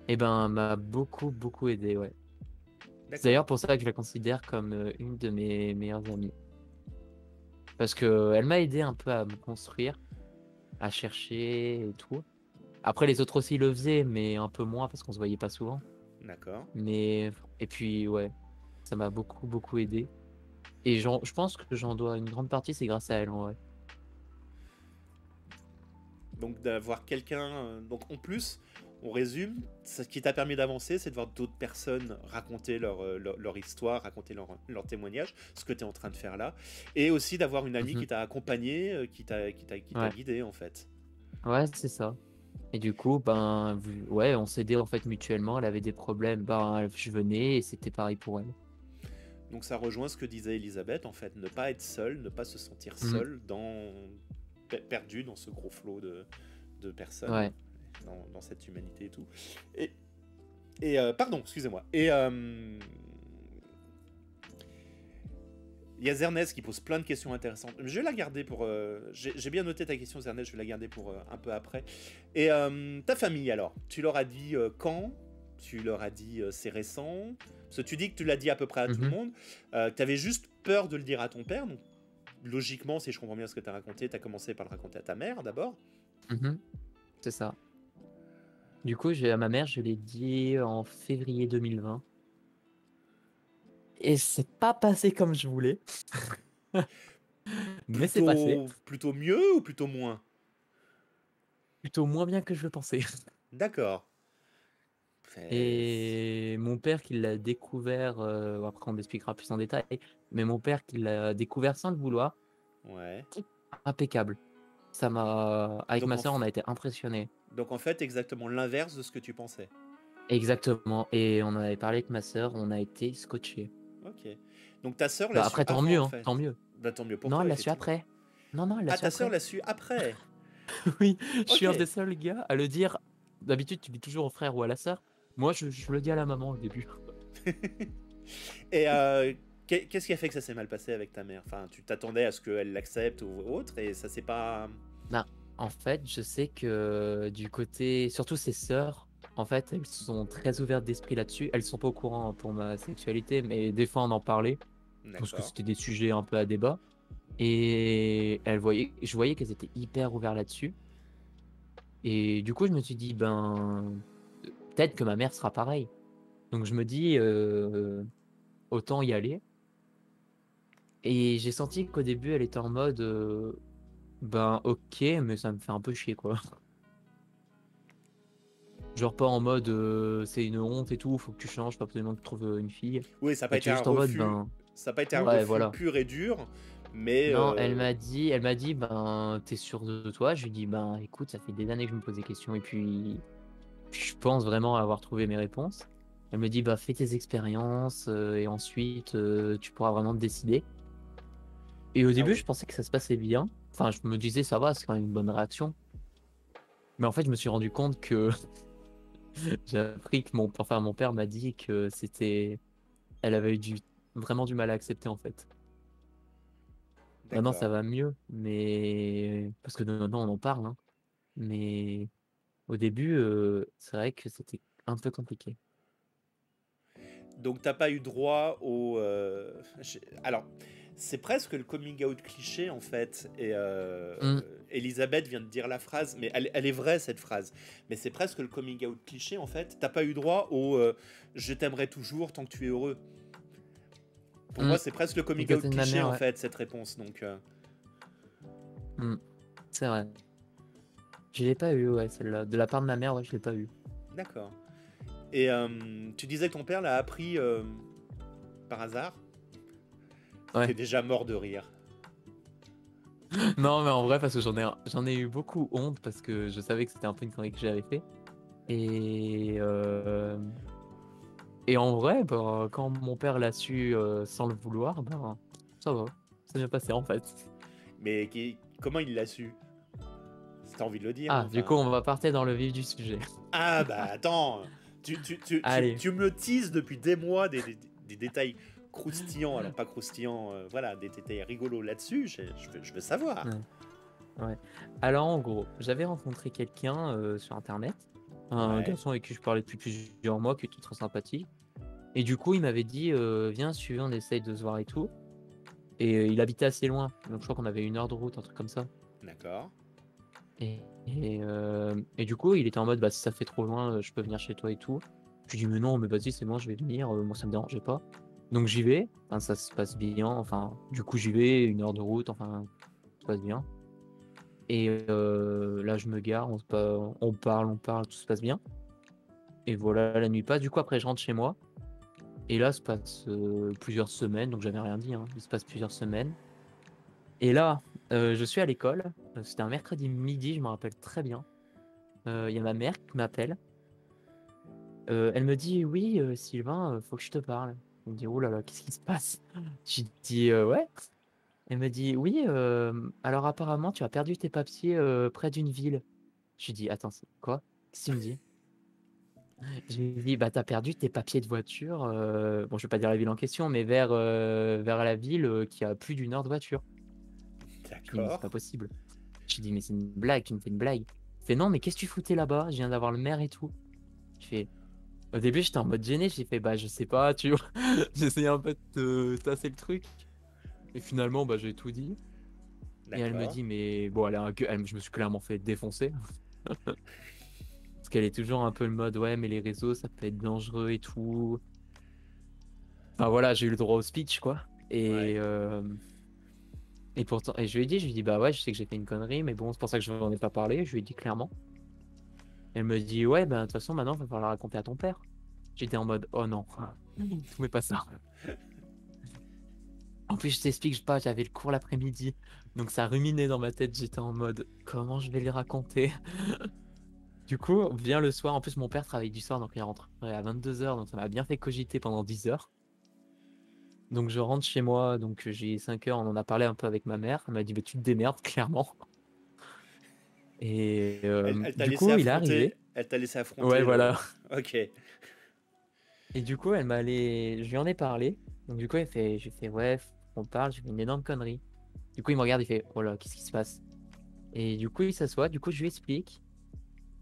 eh ben, m'a beaucoup, beaucoup aidé, ouais. C'est d'ailleurs pour ça que je la considère comme euh, une de mes meilleures amies. Parce que elle m'a aidé un peu à me construire, à chercher et tout. Après, les autres aussi le faisaient, mais un peu moins parce qu'on se voyait pas souvent. D'accord. Mais et puis ouais, ça m'a beaucoup, beaucoup aidé. Et je pense que j'en dois une grande partie, c'est grâce à elle en vrai. Donc d'avoir quelqu'un. Euh, donc en plus, on résume, ce qui t'a permis d'avancer, c'est de voir d'autres personnes raconter leur, euh, leur, histoire, raconter leur, leur, témoignage, ce que tu es en train de faire là. Et aussi d'avoir une amie mhm. qui t'a accompagné, euh, qui t'a guidé en fait. Ouais, c'est ça. Et du coup, ben, ouais, on s'aidait en fait mutuellement. Elle avait des problèmes, ben, je venais et c'était pareil pour elle. Donc ça rejoint ce que disait Elisabeth, en fait, ne pas être seul, ne pas se sentir mhm. seul, dans, perdu dans ce gros flot de, de personnes, dans, cette humanité et tout. Et, et euh, pardon, excusez-moi. Et euh, il y a Zernest qui pose plein de questions intéressantes. Je vais la garder pour. Euh, j'ai bien noté ta question, Zernest, je vais la garder pour un peu après. Et ta famille, alors? Tu leur as dit quand? Tu leur as dit euh, c'est récent? Parce que tu dis que tu l'as dit à peu près à tout le mhm. monde. Euh, tu avais juste peur de le dire à ton père. Donc, logiquement, si je comprends bien ce que tu as raconté, tu as commencé par le raconter à ta mère d'abord. Mhm. C'est ça. Du coup, à ma mère, je l'ai dit en février 2020. Et c'est pas passé comme je voulais. Mais c'est passé. Plutôt mieux ou plutôt moins? Plutôt moins bien que je le pensais. D'accord. Et mon père qui l'a découvert, euh, après on expliquera plus en détail, mais mon père qui l'a découvert sans le vouloir. Ouais. impeccable. Ça m'a. Avec Donc, ma f- on a été impressionnés. Donc en fait, exactement l'inverse de ce que tu pensais. Exactement. Et on en avait parlé avec ma sœur, on a été scotché. Ok. Donc ta sœur Bah, l'a su après, tant avant, mieux, en hein, fait. tant mieux. Bah tant mieux pour non, toi, elle l'a su après. Non, non, elle l'a Ah, su ta sœur après. l'a su après. Oui, je suis un des seuls gars à le dire. D'habitude, tu dis toujours au frère ou à la sœur. Moi, je, je le dis à la maman au début. Et euh, qu'est- qu'est-ce qui a fait que ça s'est mal passé avec ta mère? Enfin, tu t'attendais à ce qu'elle l'accepte ou autre, et ça s'est pas. En fait, je sais que du côté, surtout ses sœurs, en fait, elles sont très ouvertes d'esprit là-dessus. Elles sont pas au courant pour ma sexualité, mais des fois on en parlait parce que c'était des sujets un peu à débat. Et elles voyaient, je voyais qu'elles étaient hyper ouvertes là-dessus. Et du coup, je me suis dit, ben, peut-être que ma mère sera pareille. Donc je me dis, euh, autant y aller. Et j'ai senti qu'au début, elle était en mode, euh, ben ok, mais ça me fait un peu chier quoi. Genre pas en mode euh, c'est une honte et tout, faut que tu changes, faut absolument que tu trouves euh, une fille. Oui, ça n'a pas été un en mode refus. ben. Ça n'a pas été un Ouais, refus voilà. pur et dur, mais. Non, euh, elle m'a dit, elle m'a dit, ben t'es sûr de toi? Je lui dis ben écoute, ça fait des années que je me pose des questions et puis je pense vraiment avoir trouvé mes réponses. Elle me dit bah fais tes expériences euh, et ensuite tu pourras vraiment te décider. Et au début oui. je pensais que ça se passait bien. Enfin je me disais ça va, c'est quand même une bonne réaction. Mais en fait je me suis rendu compte que j'ai appris que mon, enfin mon père m'a dit que c'était, elle avait eu du vraiment du mal à accepter en fait. Maintenant, ça va mieux, mais parce que maintenant, on en parle, hein. Mais au début, euh, c'est vrai que c'était un peu compliqué. Donc t'as pas eu droit au. euh, Alors, c'est presque le coming out cliché en fait. Et euh, Mm. Elisabeth vient de dire la phrase, mais elle, elle est vraie cette phrase. Mais c'est presque le coming out cliché en fait. T'as pas eu droit au euh, je t'aimerai toujours tant que tu es heureux. Pour Mm. moi, c'est presque le coming out cliché en ouais. fait cette réponse. Donc euh, Mm. C'est vrai. Je l'ai pas eu, ouais, celle-là. De la part de ma mère, ouais, je l'ai pas eu. d'accord. Et tu disais que ton père l'a appris par hasard? Ouais. T'es déjà mort de rire. Non, mais en vrai, parce que j'en ai, j'en ai eu beaucoup honte parce que je savais que c'était un peu une connerie que j'avais fait. Et, euh, et en vrai, bah, quand mon père l'a su euh, sans le vouloir, ben, ça va. Ça bien passé en fait. Mais qui- comment il l'a su? Si t'as envie de le dire. Ah, enfin. du coup, on va partir dans le vif du sujet. Ah bah attends, tu, tu, tu, tu, me le teases depuis des mois des, des- des détails croustillants, alors pas croustillants, euh, voilà, des détails rigolos là-dessus, je, veux, je veux savoir. Ouais. Alors en gros, j'avais rencontré quelqu'un euh, sur internet, un Ouais. garçon avec qui je parlais depuis plusieurs mois, qui était très sympathique. Et du coup, il m'avait dit euh, Viens, veux, on essaye de se voir et tout. Et euh, il habitait assez loin, donc je crois qu'on avait une heure de route, un truc comme ça. D'accord. Et, et, euh, et du coup, il était en mode Bah, si ça fait trop loin, je peux venir chez toi et tout. Je lui dis Mais non, mais vas-y, c'est bon, je vais venir, moi ça me dérangeait pas. Donc j'y vais, ça se passe bien, enfin, du coup, j'y vais, une heure de route, enfin, ça se passe bien. Et euh, là, je me gare, on, parle, on parle, tout se passe bien. Et voilà, la nuit passe. Du coup, après, je rentre chez moi. Et là, se passe euh, plusieurs semaines, donc j'avais rien dit. hein. Il se passe plusieurs semaines. Et là, euh, je suis à l'école. C'était un mercredi midi, je me rappelle très bien. Il y a ma mère qui m'appelle. Elle me dit Oui, Sylvain, faut que je te parle. Elle me dit Oh là là, qu'est-ce qui se passe? Je dis euh, Ouais. Elle me dit Oui, euh, alors apparemment, tu as perdu tes papiers euh, près d'une ville. Je lui dis Attends, quoi? Qu'est-ce que tu me dis? Je lui dis Bah, t'as perdu tes papiers de voiture. euh, Bon, je vais pas dire la ville en question, mais vers, vers la ville qui a plus d'une heure de voiture. Mais c'est D'accord. pas possible. Je lui dis, mais c'est une blague, tu me fais une blague. Il fait, non, mais qu'est-ce que tu foutais là-bas? Je viens d'avoir le maire et tout. Je fais, au début, j'étais en mode gêné. J'ai fait, bah, je sais pas, tu vois. J'essayais un peu de tasser le truc. Et finalement, bah, j'ai tout dit. Et elle me dit, mais bon, elle a un elle- je me suis clairement fait défoncer. Parce qu'elle est toujours un peu le mode, ouais, mais les réseaux, ça peut être dangereux et tout. Enfin voilà, j'ai eu le droit au speech, quoi. Et, Ouais. euh, et pourtant, et je lui ai dit, je lui ai dit, bah ouais, je sais que j'ai fait une connerie, mais bon, c'est pour ça que je n'en ai pas parlé. Je lui ai dit clairement. Elle me dit, ouais, ben de toute façon, maintenant, il va falloir raconter à ton père. J'étais en mode, oh non, mais pas ça. En plus, je t'explique, pas, j'avais le cours l'après-midi, donc ça ruminait dans ma tête. J'étais en mode, comment je vais les raconter? Du coup, vient le soir. En plus, mon père travaille du soir, donc il rentre à 22h, donc ça m'a bien fait cogiter pendant 10 heures. Donc je rentre chez moi, donc j'ai 5 heures, on en a parlé un peu avec ma mère. Elle m'a dit, mais tu te démerdes, clairement. Et euh, du coup, il est arrivé. Elle t'a laissé affronter. Ouais, voilà. Ok. Et du coup, elle m'a allé... je lui en ai parlé. Donc du coup, elle fait, j'ai fait, ouais, on parle, j'ai fait une énorme connerie. Du coup, il me regarde, il fait, oh là, qu'est-ce qui se passe? Et du coup, il s'assoit, du coup, je lui explique.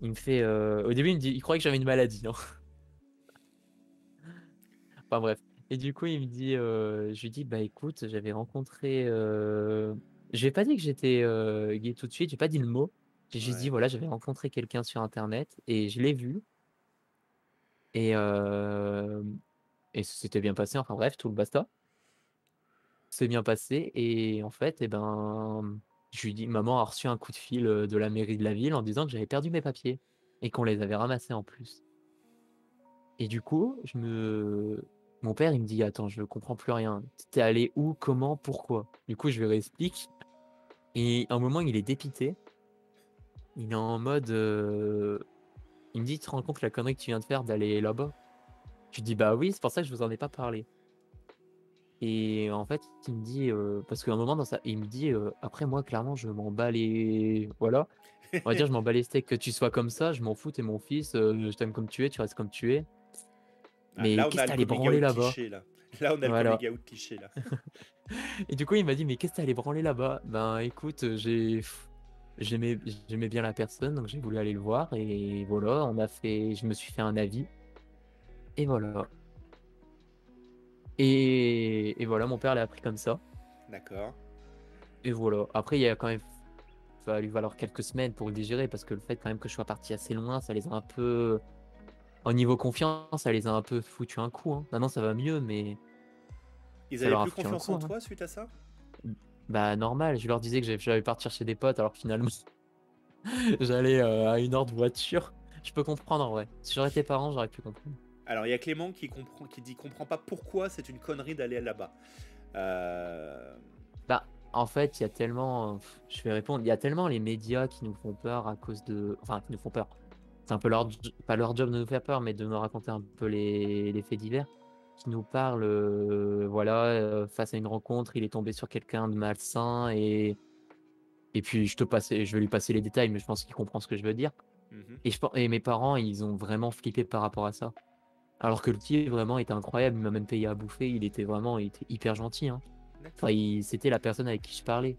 Il me fait, euh, au début, il me dit, il croyait que j'avais une maladie. Hein. enfin bref. Et du coup, il me dit, euh, je lui dis, bah écoute, j'avais rencontré. Euh... J'ai pas dit que j'étais euh, gay tout de suite, j'ai pas dit le mot. J'ai juste dit, voilà, j'avais rencontré quelqu'un sur internet et je l'ai vu. Et, euh, et c'était bien passé, enfin bref, tout le basta. C'est bien passé et en fait, et eh ben, je lui dis, maman a reçu un coup de fil de la mairie de la ville en disant que j'avais perdu mes papiers et qu'on les avait ramassés en plus. Et du coup, je me, mon père, il me dit, attends, je comprends plus rien. T'es allé où, comment, pourquoi? Du coup, je lui réexplique. Et à un moment, il est dépité. Il est en mode. euh, Il me dit, tu te rends compte la connerie que tu viens de faire d'aller là-bas? Je lui dis, bah oui, c'est pour ça que je vous en ai pas parlé. Et en fait, il me dit, euh, parce qu'à un moment dans ça, il me dit, euh, après moi, clairement, je m'en bats les. Voilà. On va dire, je m'en bats les steaks que tu sois comme ça, je m'en fous, t'es mon fils, euh, je t'aime comme tu es, tu restes comme tu es. Ah, Mais là, on qu'est-ce a que t'allais coming branler out là-bas? cliché, là. Là, on a Voilà. le coming out cliché, là. Et du coup, il m'a dit, mais qu'est-ce que t'allais branler là-bas? Ben écoute, j'ai. J'aimais bien la personne, donc j'ai voulu aller le voir, et voilà, on a fait. Je me suis fait un avis. Et voilà. Et, et voilà, mon père l'a appris comme ça. D'accord. Et voilà. Après, il y a quand même fallu valoir quelques semaines pour le digérer parce que le fait quand même que je sois parti assez loin, ça les a un peu. Au niveau confiance, ça les a un peu foutu un coup. Hein. Maintenant, ça va mieux, mais Ils avaient plus confiance coup, en hein. toi suite à ça? Bah normal. Je leur disais que j'allais- partir chez des potes, alors que finalement, j'allais euh, à une heure de voiture. Je peux comprendre en vrai. Si j'aurais été parent, j'aurais pu comprendre. Alors, il y a Clément qui, comprend, qui dit comprend pas pourquoi c'est une connerie d'aller là-bas. Euh, Bah, en fait, il y a tellement. Je vais répondre. Il y a tellement les médias qui nous font peur à cause de. Enfin, qui nous font peur. C'est un peu leur. Pas leur job de nous faire peur, mais de nous raconter un peu les, les faits divers. Qui nous parlent. euh, voilà, euh, face à une rencontre, il est tombé sur quelqu'un de malsain et. Et puis, je, te passe, je vais lui passer les détails, mais je pense qu'il comprend ce que je veux dire. mhm. Et, je, et mes parents, ils ont vraiment flippé par rapport à ça. Alors que le vraiment, était incroyable. Il m'a même payé à bouffer. Il était vraiment il était hyper gentil. Hein. Enfin, il- c'était la personne avec qui je parlais.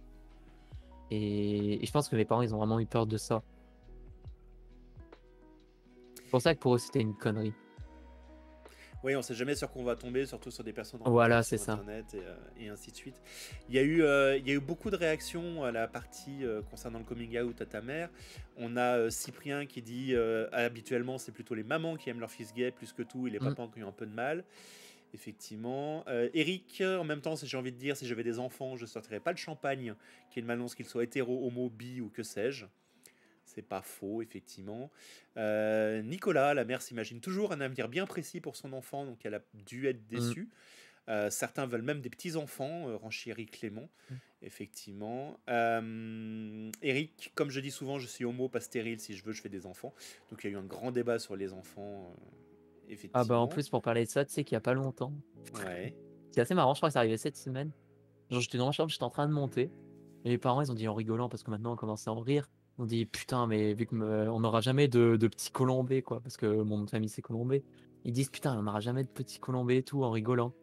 Et, et je pense que mes parents, ils ont vraiment eu peur de ça. C'est pour ça que pour eux, c'était une connerie. Oui, on sait jamais sur quoi on va tomber, surtout sur des personnes Voilà, c'est ça. Internet et, euh, et ainsi de suite. Il y, a eu, euh, il y a eu beaucoup de réactions à la partie euh, concernant le coming out à ta mère. On a euh, Cyprien qui dit habituellement c'est plutôt les mamans qui aiment leur fils gay plus que tout et les Mm. papas qui ont un peu de mal. Effectivement. Eric, en même temps, si j'ai envie de dire, si j'avais des enfants, je ne sortirais pas le champagne qui m'annonce qu'ils soient hétéro, homo, bi ou que sais-je. C'est pas faux, effectivement. Euh, Nicolas, la mère s'imagine toujours un avenir bien précis pour son enfant, donc elle a dû être déçue. Euh, certains veulent même des petits-enfants, euh, renchérit Clément, Mm. effectivement. Euh, Eric, comme je dis souvent, je suis homo, pas stérile, si je veux, je fais des enfants. Donc il y a eu un grand débat sur les enfants, effectivement. Ah bah en plus, pour parler de ça, tu sais qu'il y a pas longtemps. Ouais. C'est assez marrant, je crois que c'est arrivé cette semaine. Genre, j'étais dans ma chambre, j'étais en train de monter. Et les parents, ils ont dit en rigolant, parce que maintenant on commence à en rire. On dit putain, mais vu qu'on n'aura jamais de, de petits colombés, quoi, parce que mon famille c'est colombé. Ils disent putain, on n'aura jamais de petits colombés et tout, en rigolant.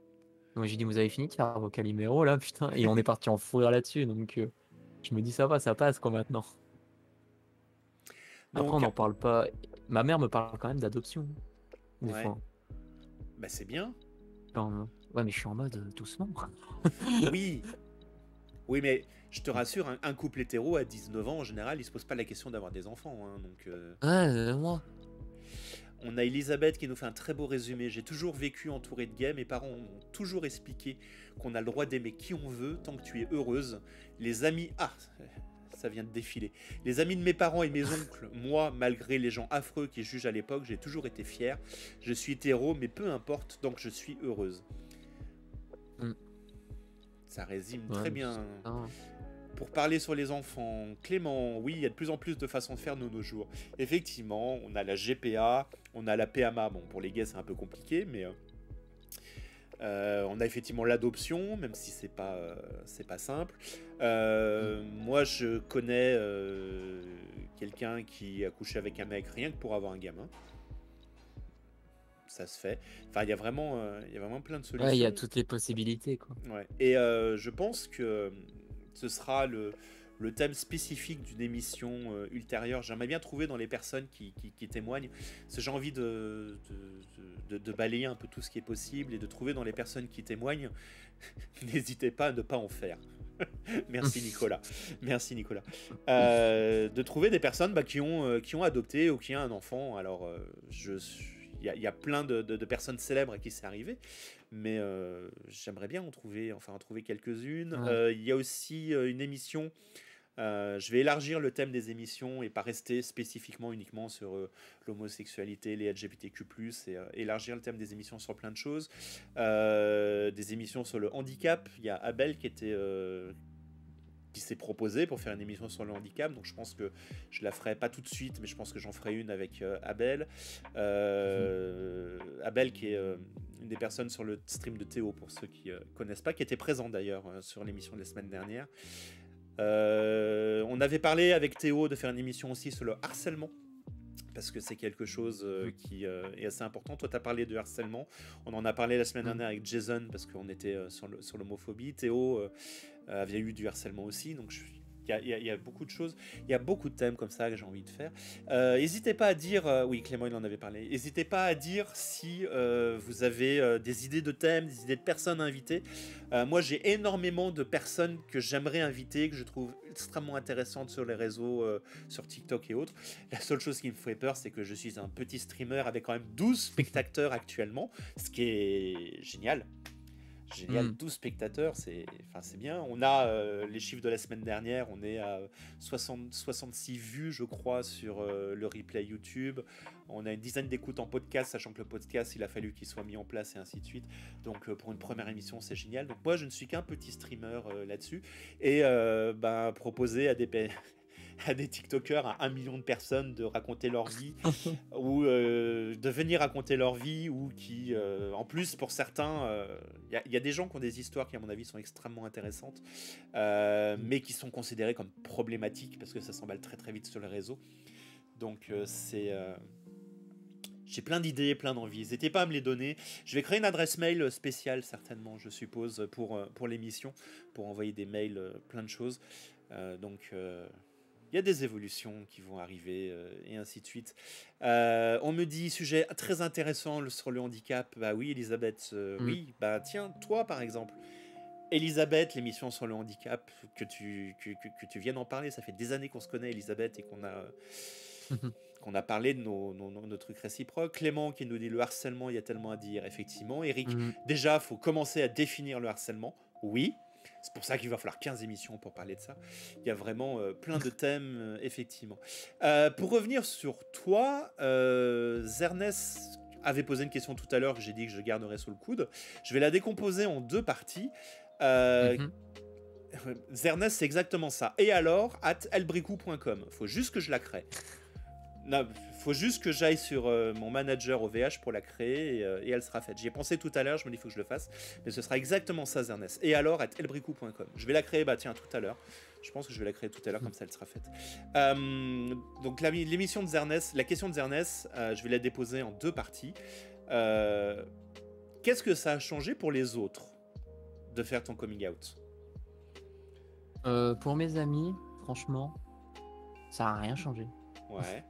Donc j'ai dit, vous avez fini de faire vos caliméros là, putain. Et on est parti en fou rire là-dessus. Donc euh, je me dis, ça va, ça passe quoi maintenant. Après, on n'en parle pas. Ma mère me parle quand même d'adoption. Des Ouais. fois. Bah c'est bien. Genre, ouais, mais je suis en mode euh, doucement. Oui. Oui, mais je te rassure, un, un couple hétéro à 19 ans, en général, il se pose pas la question d'avoir des enfants. hein, donc, euh, euh, moi. On a Elisabeth qui nous fait un très beau résumé. J'ai toujours vécu entouré de gays. Mes parents m'ont toujours expliqué qu'on a le droit d'aimer qui on veut tant que tu es heureuse. Les amis. Ah ça vient de défiler. Les amis de mes parents et mes oncles, moi, malgré les gens affreux qui jugent à l'époque, j'ai toujours été fier. Je suis hétéro, mais peu importe, donc je suis heureuse. Mm. Ça résume Ouais, très bien. hein. Pour parler sur les enfants, Clément, oui, il y a de plus en plus de façons de faire de nos jours. Effectivement, on a la GPA, on a la PMA. Bon, pour les gays, c'est un peu compliqué, mais euh, euh, on a effectivement l'adoption, même si c'est pas, euh, c'est pas simple. Euh, Moi, je connais quelqu'un qui a couché avec un mec rien que pour avoir un gamin. Ça se fait. Enfin, il y a vraiment, euh, il y a vraiment plein de solutions. Ouais, il y a toutes les possibilités, quoi. Ouais. Et euh, je pense que ce sera le, le thème spécifique d'une émission euh, ultérieure. J'aimerais bien trouver dans les personnes qui, qui- qui témoignent. Parce que j'ai envie de, de, de- de balayer un peu tout ce qui est possible et de trouver dans les personnes qui témoignent. N'hésitez pas à ne pas en faire. Merci Nicolas. Merci Nicolas. Euh, de trouver des personnes bah, qui, ont, euh, qui ont adopté ou qui ont un enfant. Alors, euh, je suis- y, y a plein de, de- de personnes célèbres à qui c'est arrivé, mais euh, j'aimerais bien en trouver, enfin en trouver quelques-unes. Ouais. Euh, Il y a aussi euh, une émission. je vais élargir le thème des émissions et pas rester spécifiquement uniquement sur l'homosexualité, les LGBTQ+, et élargir le thème des émissions sur plein de choses. Des émissions sur le handicap. Il y a Abel qui était qui s'est proposé pour faire une émission sur le handicap. Donc je pense que je la ferai pas tout de suite, mais je pense que j'en ferai une avec euh, Abel. Euh, Abel qui est euh, une des personnes sur le stream de Théo pour ceux qui connaissent pas, qui était présent d'ailleurs sur l'émission de la semaine dernière. On avait parlé avec Théo de faire une émission aussi sur le harcèlement. Parce que c'est quelque chose euh, qui euh, est assez important. Toi, tu as parlé de harcèlement. On en a parlé la semaine Mm. dernière avec Jason parce qu'on était euh, sur l'homophobie. Théo avait eu du harcèlement aussi. Donc, il y, a- beaucoup de choses. Il y a beaucoup de thèmes comme ça que j'ai envie de faire. Euh, N'hésitez pas à dire. euh, oui, Clément, il en avait parlé. N'hésitez pas à dire si euh, vous avez euh, des idées de thèmes, des idées de personnes à inviter. Euh, moi, j'ai énormément de personnes que j'aimerais inviter, que je trouve extrêmement intéressantes sur les réseaux, euh, sur TikTok et autres. La seule chose qui me fait peur, c'est que je suis un petit streamer avec quand même 12 spectateurs actuellement, ce qui est génial. Génial, Mm. 12 spectateurs, c'est bien. On a euh, les chiffres de la semaine dernière, on est à 60, 66 vues, je crois, sur euh, le replay YouTube. On a une dizaine d'écoutes en podcast, sachant que le podcast, il a fallu qu'il soit mis en place et ainsi de suite. Donc euh, pour une première émission, c'est génial. Donc moi, je ne suis qu'un petit streamer là-dessus. Et ben, proposer à des, à des TikTokers, à un million de personnes, de raconter leur vie, ou euh, de venir raconter leur vie, ou qui, euh, en plus, pour certains, il y, a des gens qui ont des histoires qui, à mon avis, sont extrêmement intéressantes, euh, mais qui sont considérées comme problématiques, parce que ça s'emballe très très vite sur les réseaux. Donc euh, c'est... euh, j'ai plein d'idées, plein d'envies. N'hésitez pas à me les donner. Je vais créer une adresse mail spéciale, certainement, je suppose, pour, euh, pour l'émission, pour envoyer des mails, euh, plein de choses. Euh, donc, euh, il y a des évolutions qui vont arriver, euh, et ainsi de suite. Euh, on me dit, sujet très intéressant sur le handicap. Bah oui, Elisabeth, euh, Mm. oui. Bah tiens, toi, par exemple. Elisabeth, l'émission sur le handicap, que tu, que, que- que tu viennes en parler. Ça fait des années qu'on se connaît, Elisabeth, et qu'on a qu'on a parlé de nos, nos, trucs réciproques. Clément qui nous dit le harcèlement, il y a tellement à dire. Effectivement, Eric, Mhm. déjà, faut commencer à définir le harcèlement. Oui. C'est pour ça qu'il va falloir 15 émissions pour parler de ça. Il y a vraiment euh, plein de thèmes, euh, effectivement. Euh, pour revenir sur toi, Zernès avait posé une question tout à l'heure que j'ai dit que je garderais sous le coude. Je vais la décomposer en deux parties. Mhm. Zernès, c'est exactement ça. Et alors, at elbricou.com. Faut juste que je la crée. Non, faut juste que j'aille sur euh, mon manager OVH pour la créer et, euh, et elle sera faite. J'y ai pensé tout à l'heure, je me dis faut que je le fasse, mais ce sera exactement ça, Zernès. Et alors, at elbricou.com. Je vais la créer, bah tiens, tout à l'heure. Je pense que je vais la créer tout à l'heure, comme ça elle sera faite. Euh, donc l'émission de Zernès, la question de Zernès, euh, je vais la déposer en deux parties. Qu'est-ce que ça a changé pour les autres de faire ton coming out? Pour mes amis, franchement, ça a rien changé. Ouais.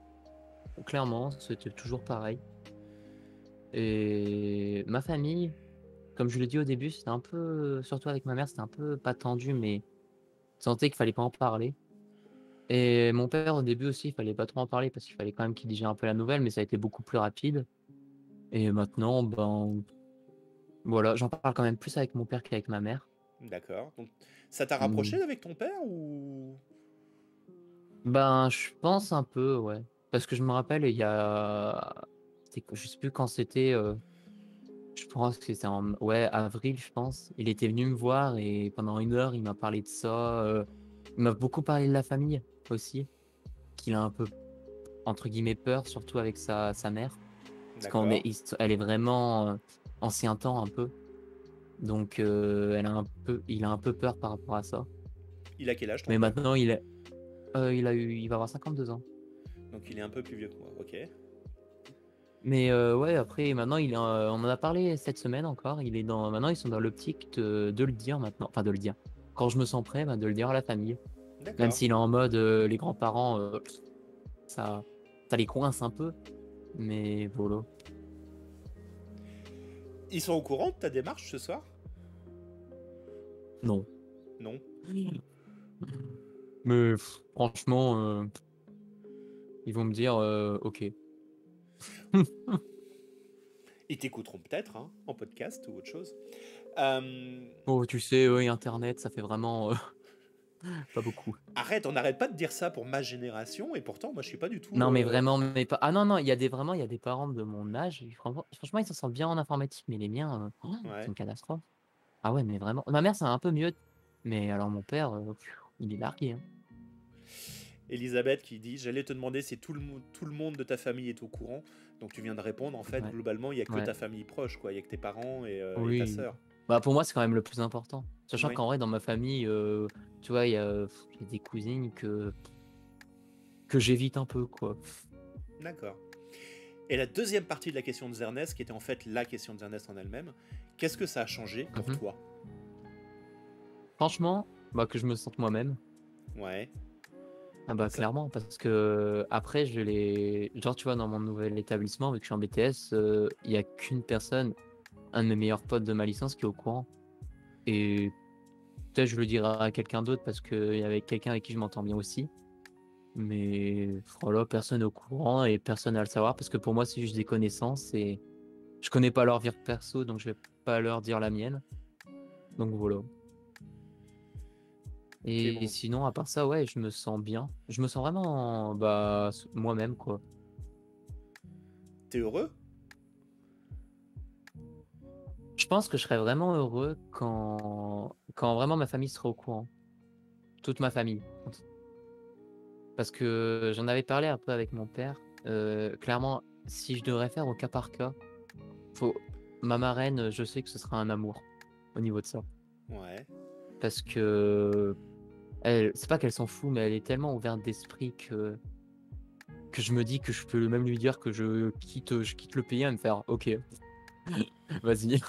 Clairement, c'était toujours pareil. Et ma famille, comme je l'ai dit au début, c'était un peu, surtout avec ma mère, c'était un peu pas tendu, mais sentais qu'il fallait pas en parler. Et mon père, au début aussi, il fallait pas trop en parler parce qu'il fallait quand même qu'il digère un peu la nouvelle, mais ça a été beaucoup plus rapide. Et maintenant, ben, voilà, j'en parle quand même plus avec mon père qu'avec ma mère. D'accord. Donc, ça t'a rapproché avec ton père ou? Ben, je pense un peu, ouais. Parce que je me rappelle, il y a. Je sais plus quand c'était. euh, Je pense que c'était en ouais, avril, je pense. Il était venu me voir et pendant une heure, il m'a parlé de ça. euh, il m'a beaucoup parlé de la famille aussi, qu'il a un peu entre guillemets peur, surtout avec sa, sa mère, parce qu'on est, elle est vraiment euh, ancien temps un peu. Donc euh, elle a un peu, il a un peu peur par rapport à ça. Il a quel âge ton Mais maintenant, il euh, il a eu, il va avoir 52 ans. Donc il est un peu plus vieux que moi. Ok. Mais euh, ouais, après, maintenant, il est, euh, on en a parlé cette semaine encore. Il est dans, maintenant, ils sont dans l'optique de, de le dire maintenant. Enfin, de le dire. Quand je me sens prêt, bah, de le dire à la famille. Même s'il est en mode euh, les grands-parents, euh, ça, ça les coince un peu. Mais voilà. Ils sont au courant de ta démarche ce soir? Non. Non. Mais pff, franchement, euh, ils vont me dire euh, ok. Ils t'écouteront peut-être hein, en podcast ou autre chose. Euh, Oh, tu sais, oui, Internet, ça fait vraiment euh, pas beaucoup. Arrête, on n'arrête pas de dire ça pour ma génération et pourtant moi je suis pas du tout. Non, mais euh, vraiment, mais pas. Ah non, non, il y a des vraiment, il y a des parents de mon âge. Franchement, ils s'en sortent bien en informatique, mais les miens, euh, oh, Ouais. c'est une catastrophe. Ah ouais, mais vraiment. Ma mère, c'est un peu mieux. Mais alors, mon père, il est largué. hein. Elisabeth qui dit J'allais te demander si tout le, tout le monde de ta famille est au courant. Donc tu viens de répondre. En fait, Ouais. globalement, il n'y a que Ouais. ta famille proche, quoi. Il n'y a que tes parents et, euh, et Oui. ta sœur. Bah, pour moi, c'est quand même le plus important. Sachant Oui. qu'en vrai, dans ma famille, euh, tu vois, il y a, des cousines que que j'évite un peu, quoi. D'accord. Et la deuxième partie de la question de Zernest, qui était en fait la question de Zernest en elle-même, qu'est-ce que ça a changé pour Mhm. toi? Franchement, bah, que je me sente moi-même. Ouais. Ah bah clairement parce que après je l'ai genre tu vois dans mon nouvel établissement vu que je suis en BTS euh, il y a qu'une personne un de mes meilleurs potes de ma licence qui est au courant. Et peut-être je le dirai à quelqu'un d'autre parce qu'il y avait quelqu'un avec qui je m'entends bien aussi. Mais voilà personne n'est au courant et personne à le savoir parce que pour moi c'est juste des connaissances et je connais pas leur vie perso donc je vais pas leur dire la mienne. Donc voilà et sinon, à part ça, ouais, je me sens bien. Je me sens vraiment bah, moi-même, quoi. T'es heureux? Je pense que je serais vraiment heureux quand, quand vraiment ma famille serait au courant. Toute ma famille. Parce que j'en avais parlé un peu avec mon père. Euh, clairement, si je devrais faire au cas par cas, faut... ma marraine, je sais que ce sera un amour au niveau de ça. Ouais. parce que elle, c'est pas qu'elle s'en fout, mais elle est tellement ouverte d'esprit que que je me dis que je peux même lui dire que je quitte, je quitte le pays et me faire OK, vas-y.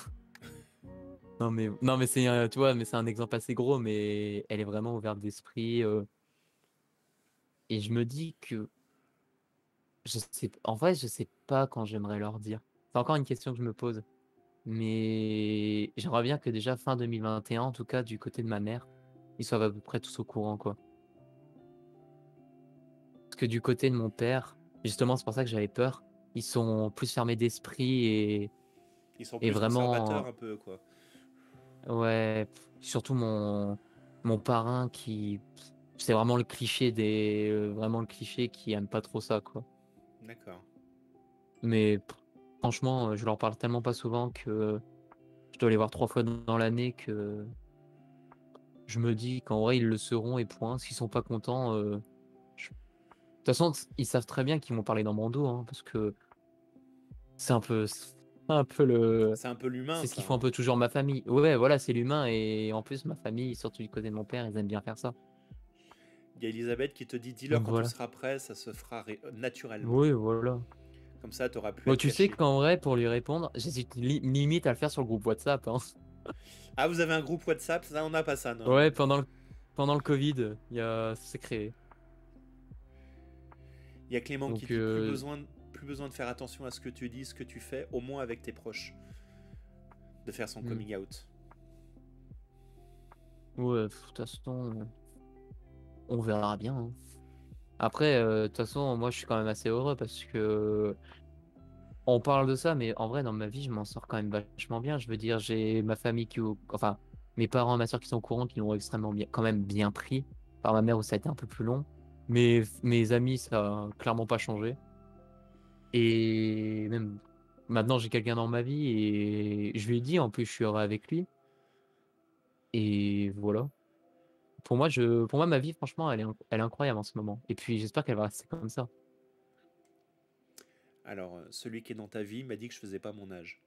Non mais non mais c'est tu vois, mais c'est un exemple assez gros, mais elle est vraiment ouverte d'esprit euh, et je me dis que je sais, en vrai, je sais pas quand j'aimerais leur dire. C'est encore une question que je me pose. Mais j'aimerais bien que déjà fin 2021, en tout cas du côté de ma mère, ils soient à peu près tous au courant, quoi. Parce que du côté de mon père, justement, c'est pour ça que j'avais peur. Ils sont plus fermés d'esprit et Ils sont Et plus vraiment, conservateurs un peu, quoi. ouais, surtout mon mon parrain qui c'est vraiment le cliché des vraiment le cliché qui aime pas trop ça, quoi. D'accord. Mais franchement, je leur parle tellement pas souvent que je dois les voir trois fois dans l'année que je me dis qu'en vrai, ils le seront et point. S'ils sont pas contents, euh, je- de toute façon, ils savent très bien qu'ils vont parler dans mon dos, hein, parce que c'est un peu, un peu le, C'est un peu l'humain. c'est ce qu'ils font hein. un peu toujours ma famille. Ouais, voilà, c'est l'humain et en plus ma famille, surtout du côté de mon père, ils aiment bien faire ça. Il y a Elisabeth qui te dit dis-leur quand voilà. tu seras prêt, ça se fera ré- naturellement. Oui, voilà. Comme ça, t'auras plus. à Bon, tu sais qu'en vrai, pour lui répondre, j'hésite li- limite à le faire sur le groupe WhatsApp. hein. Ah, vous avez un groupe WhatsApp Ça, on n'a pas ça, non? Ouais, pendant le, pendant le Covid, il y a... ça s'est créé. Il y a Clément qui dit plus, euh, besoin, plus besoin de faire attention à ce que tu dis, ce que tu fais, au moins avec tes proches. De faire son Mm. coming out. Ouais, de toute façon, on verra bien. hein. Après, euh, de toute façon, moi, je suis quand même assez heureux parce que on parle de ça, mais en vrai, dans ma vie, je m'en sors quand même vachement bien. Je veux dire, j'ai ma famille qui, enfin, mes parents ma soeur qui sont au courant, qui l'ont extrêmement bien, quand même bien pris. Par ma mère où ça a été un peu plus long. Mais mes amis, ça a clairement pas changé. Et même maintenant j'ai quelqu'un dans ma vie et je lui ai dit en plus je suis heureux avec lui. Et voilà. Pour moi, je, pour moi, ma vie, franchement, elle est, elle est incroyable en ce moment. Et puis j'espère qu'elle va rester comme ça. Alors, euh, celui qui est dans ta vie m'a dit que je faisais pas mon âge.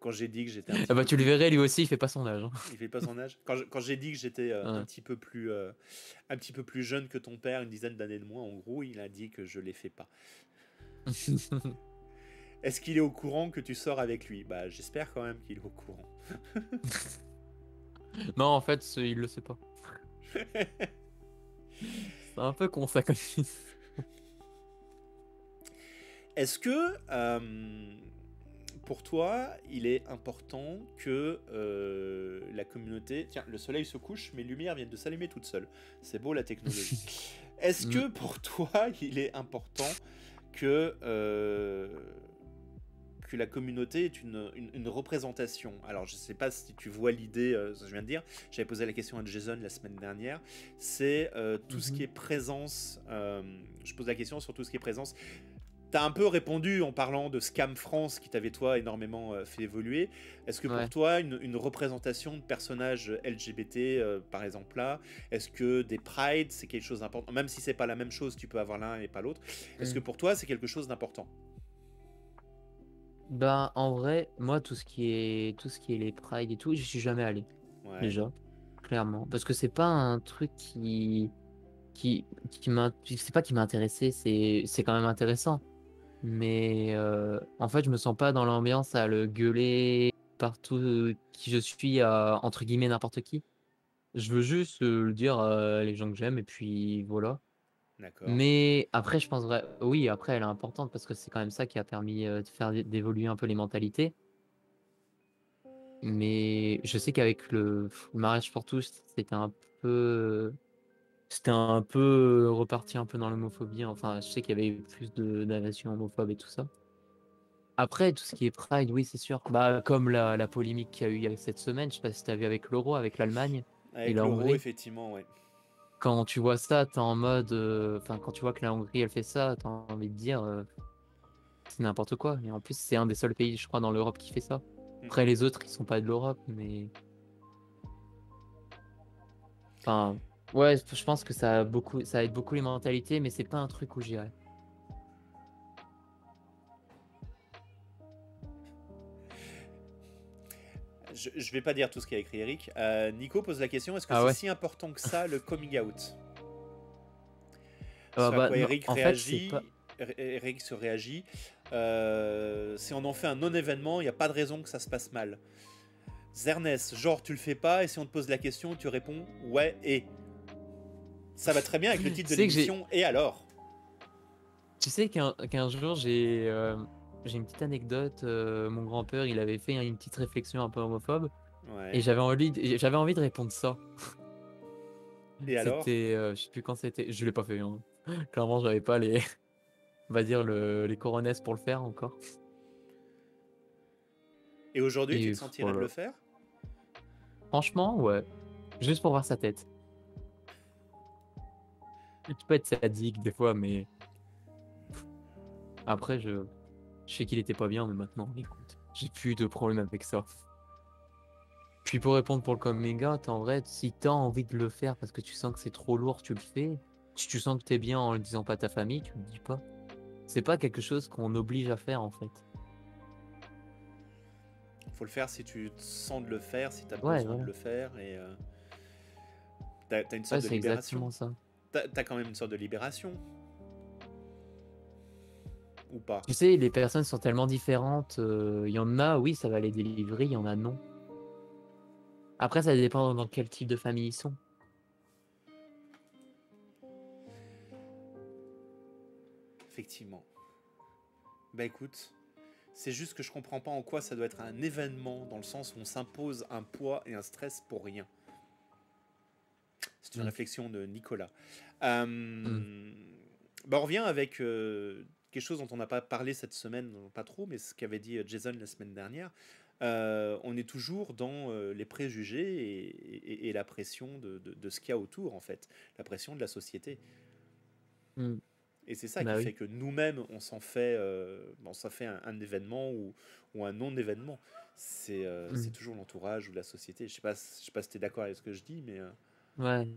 Quand j'ai dit que j'étais. Ah bah tu le verrais, lui aussi, il fait pas son âge. Hein. Il fait pas son âge. Quand j'ai dit que j'étais euh, un petit peu plus, euh, un petit peu plus jeune que ton père, une dizaine d'années de moins, en gros, il a dit que je les fais pas. Est-ce qu'il est au courant que tu sors avec lui? Bah, j'espère quand même qu'il est au courant. non, en fait, il le sait pas. C'est un peu con ça comme Est-ce que euh, pour toi, il est important que euh, la communauté. Tiens, le soleil se couche, mes lumières viennent de s'allumer toutes seules. C'est beau la technologie. Est-ce que mm. pour toi, il est important que euh, que la communauté est une, une, représentation? Alors, je ne sais pas si tu vois l'idée, euh, je viens de dire, j'avais posé la question à Jason la semaine dernière, c'est euh, tout ce mhm. qui est présence, euh, je pose la question sur tout ce qui est présence. Tu as un peu répondu en parlant de Scam France qui t'avait toi énormément fait évoluer. Est-ce que pour toi, une, représentation de personnages LGBT, par exemple là, est-ce que des prides, c'est quelque chose d'important? Même si c'est pas la même chose, tu peux avoir l'un et pas l'autre. Est-ce mm. que pour toi, c'est quelque chose d'important? Ben, en vrai, moi, tout ce qui est, tout ce qui est les prides et tout, je suis jamais allé. Déjà, clairement. Parce que c'est pas un truc qui. qui, qui C'est pas qui m'intéressait, c'est, c'est quand même intéressant. Mais euh, en fait, je me sens pas dans l'ambiance à le gueuler partout qui je suis, à, entre guillemets, n'importe qui. Je veux juste le dire à les gens que j'aime et puis voilà. Mais après, je pense vrai, oui, après, elle est importante parce que c'est quand même ça qui a permis euh, de faire d'évoluer un peu les mentalités. Mais je sais qu'avec le mariage pour tous, c'était un peu, c'était un peu reparti un peu dans l'homophobie. Enfin, je sais qu'il y avait eu plus de d'invasion homophobe et tout ça. Après, tout ce qui est Pride, oui, c'est sûr. Bah, comme la, la polémique qu'il y a eu il y a cette semaine, je sais pas si tu as vu avec l'euro, avec l'Allemagne et l'euro, effectivement, ouais quand tu vois ça, t'es en mode. Euh, enfin, quand tu vois que la Hongrie, elle fait ça, t'as envie de dire. Euh, c'est n'importe quoi. Et en plus, c'est un des seuls pays, je crois, dans l'Europe qui fait ça. Mm. Après, les autres, ils sont pas de l'Europe, mais. Enfin, ouais, je pense que ça, a beaucoup, ça aide beaucoup les mentalités, mais c'est pas un truc où j'irais. je, je, vais pas dire tout ce qu'a écrit Eric. Euh, Nico pose la question est-ce que ah c'est si important que ça le coming out? Ah bah, Eric réagit. Eric se réagit. Euh, si on en fait un non-événement, il n'y a pas de raison que ça se passe mal. Zernès, genre tu le fais pas, et si on te pose la question, tu réponds ouais et. Ça va très bien avec le titre de l'émission, et alors? Tu sais qu'un jour, j'ai. Euh, j'ai une petite anecdote. Euh, mon grand-père, il avait fait une petite réflexion un peu homophobe. Et j'avais envie, de, j'avais envie de répondre ça. Et alors? C'était, euh, je sais plus quand c'était. Je l'ai pas fait. Hein. Clairement, j'avais pas les, on va dire le, les coronesses pour le faire encore. Et aujourd'hui, tu te sentirais de le faire? Franchement, ouais. Juste pour voir sa tête. Tu peux être sadique des fois, mais après, je je sais qu'il était pas bien, mais maintenant, écoute, j'ai plus de problème avec ça. Puis pour répondre pour le coming out, en vrai, si t'as envie de le faire parce que tu sens que c'est trop lourd, tu le fais. Si tu sens que t'es bien en le disant pas à ta famille, tu le dis pas. C'est pas quelque chose qu'on oblige à faire en fait. Faut le faire si tu sens de le faire, si t'as besoin de le faire et euh... t'as as une sorte de libération. ça. T'as as quand même une sorte de libération pas? Tu sais, les personnes sont tellement différentes. Il euh, y en a, oui, ça va les délivrer, il y en a, non. Après, ça dépend dans quel type de famille ils sont. Effectivement. Bah écoute, c'est juste que je comprends pas en quoi ça doit être un événement dans le sens où on s'impose un poids et un stress pour rien. C'est une mm. réflexion de Nicolas. Euh, mm. bah on revient avec euh, quelque chose dont on n'a pas parlé cette semaine, pas trop, mais ce qu'avait dit euh, Jason la semaine dernière, euh, on est toujours dans euh, les préjugés et, la pression de, ce qu'il y a autour, en fait, la pression de la société. Hmm. Et c'est ça Bah qui oui. fait que nous-mêmes, on s'en fait, euh, on s'en fait un, un événement ou, ou un non-événement. C'est euh, Mm. c'est toujours l'entourage ou la société. Je sais pas, je sais pas si tu es d'accord avec ce que je dis, mais... Ouais.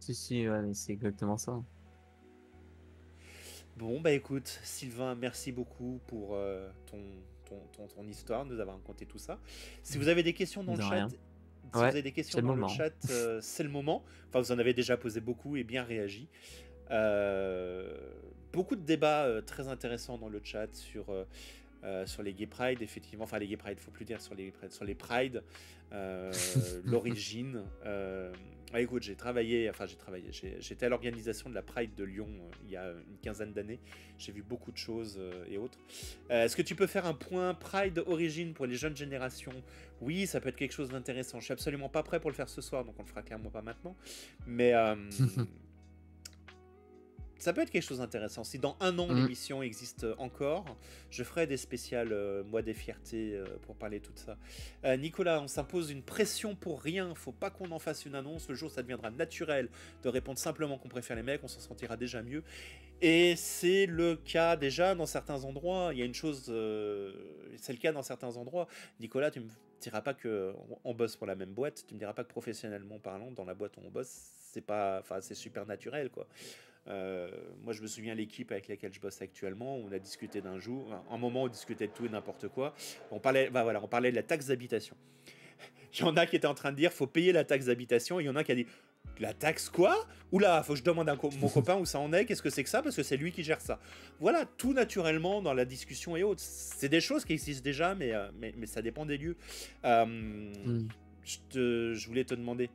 Si, si, ouais, mais c'est exactement ça. Bon, bah écoute, Sylvain, merci beaucoup pour euh, ton, ton, ton, ton histoire, nous avoir raconté tout ça. Si vous avez des questions dans De le chat, si Ouais, vous avez des questions c'est le dans le moment. chat, euh, c'est le moment. Enfin, vous en avez déjà posé beaucoup et bien réagi. Euh, beaucoup de débats très intéressants dans le chat sur, euh, sur les gay pride, effectivement. Enfin, les gay pride, faut plus dire sur les, sur les pride, euh, l'origine. Euh, ah, écoute, j'ai travaillé, enfin, j'ai travaillé, j'étais à l'organisation de la Pride de Lyon euh, il y a une quinzaine d'années. J'ai vu beaucoup de choses et autres. Est-ce que tu peux faire un point Pride origine pour les jeunes générations? Oui, ça peut être quelque chose d'intéressant. Je suis absolument pas prêt pour le faire ce soir, donc on le fera clairement pas maintenant. Mais ça peut être quelque chose d'intéressant. Si dans un an Mm. l'émission existe encore, je ferai des spéciales euh, Mois des fiertés euh, pour parler de tout ça. Euh, Nicolas, on s'impose une pression pour rien. Faut pas qu'on en fasse une annonce. Le jour ça deviendra naturel de répondre simplement qu'on préfère les mecs, on s'en sentira déjà mieux. Et c'est le cas déjà dans certains endroits. Il y a une chose, euh, c'est le cas dans certains endroits. Nicolas, tu me diras pas que on bosse pour la même boîte. Tu me diras pas que professionnellement parlant, dans la boîte où on bosse, c'est pas, enfin, c'est super naturel, quoi. Euh, moi, je me souviens l'équipe avec laquelle je bosse actuellement. On a discuté d'un jour, un moment, on discutait de tout et n'importe quoi. On parlait, bah voilà, on parlait de la taxe d'habitation. Il y en a qui étaient en train de dire, faut payer la taxe d'habitation. Il y en a qui a dit, la taxe quoi? Oula, faut que je demande à co- mon copain où ça en est, qu'est-ce que c'est que ça? Parce que c'est lui qui gère ça. Voilà, tout naturellement dans la discussion et autres. C'est des choses qui existent déjà, mais, euh, mais, mais ça dépend des lieux. Euh, Mm. je, te, je voulais te demander.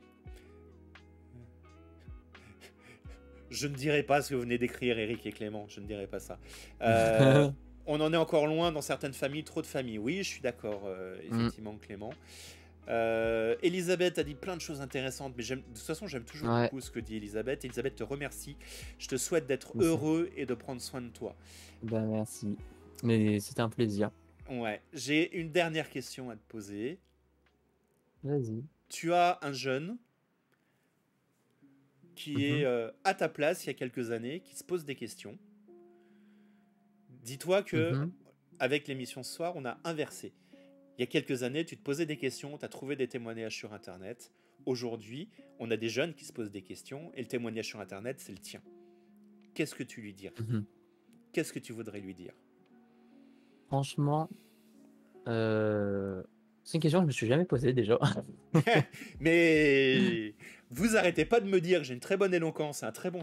Je ne dirai pas ce que vous venez d'écrire, Eric et Clément. Je ne dirai pas ça. Euh, on en est encore loin dans certaines familles, trop de familles. Oui, je suis d'accord, euh, effectivement, Clément. Euh, Elisabeth a dit plein de choses intéressantes, mais de toute façon, j'aime toujours Ouais. beaucoup ce que dit Elisabeth. Elisabeth te remercie. Je te souhaite d'être heureux et de prendre soin de toi. Bah, merci. Mais c'était un plaisir. Ouais, j'ai une dernière question à te poser. Vas-y. Tu as un jeune qui Mhm. est euh, à ta place il y a quelques années, qui se pose des questions. Dis-toi que Mhm. avec l'émission ce soir, on a inversé. Il y a quelques années, tu te posais des questions, tu as trouvé des témoignages sur Internet. Aujourd'hui, on a des jeunes qui se posent des questions et le témoignage sur Internet, c'est le tien. Qu'est-ce que tu lui dirais? Mhm. Qu'est-ce que tu voudrais lui dire? Franchement, euh, c'est une question que je me suis jamais posée déjà. Mais vous arrêtez pas de me dire que j'ai une très bonne éloquence, un très bon,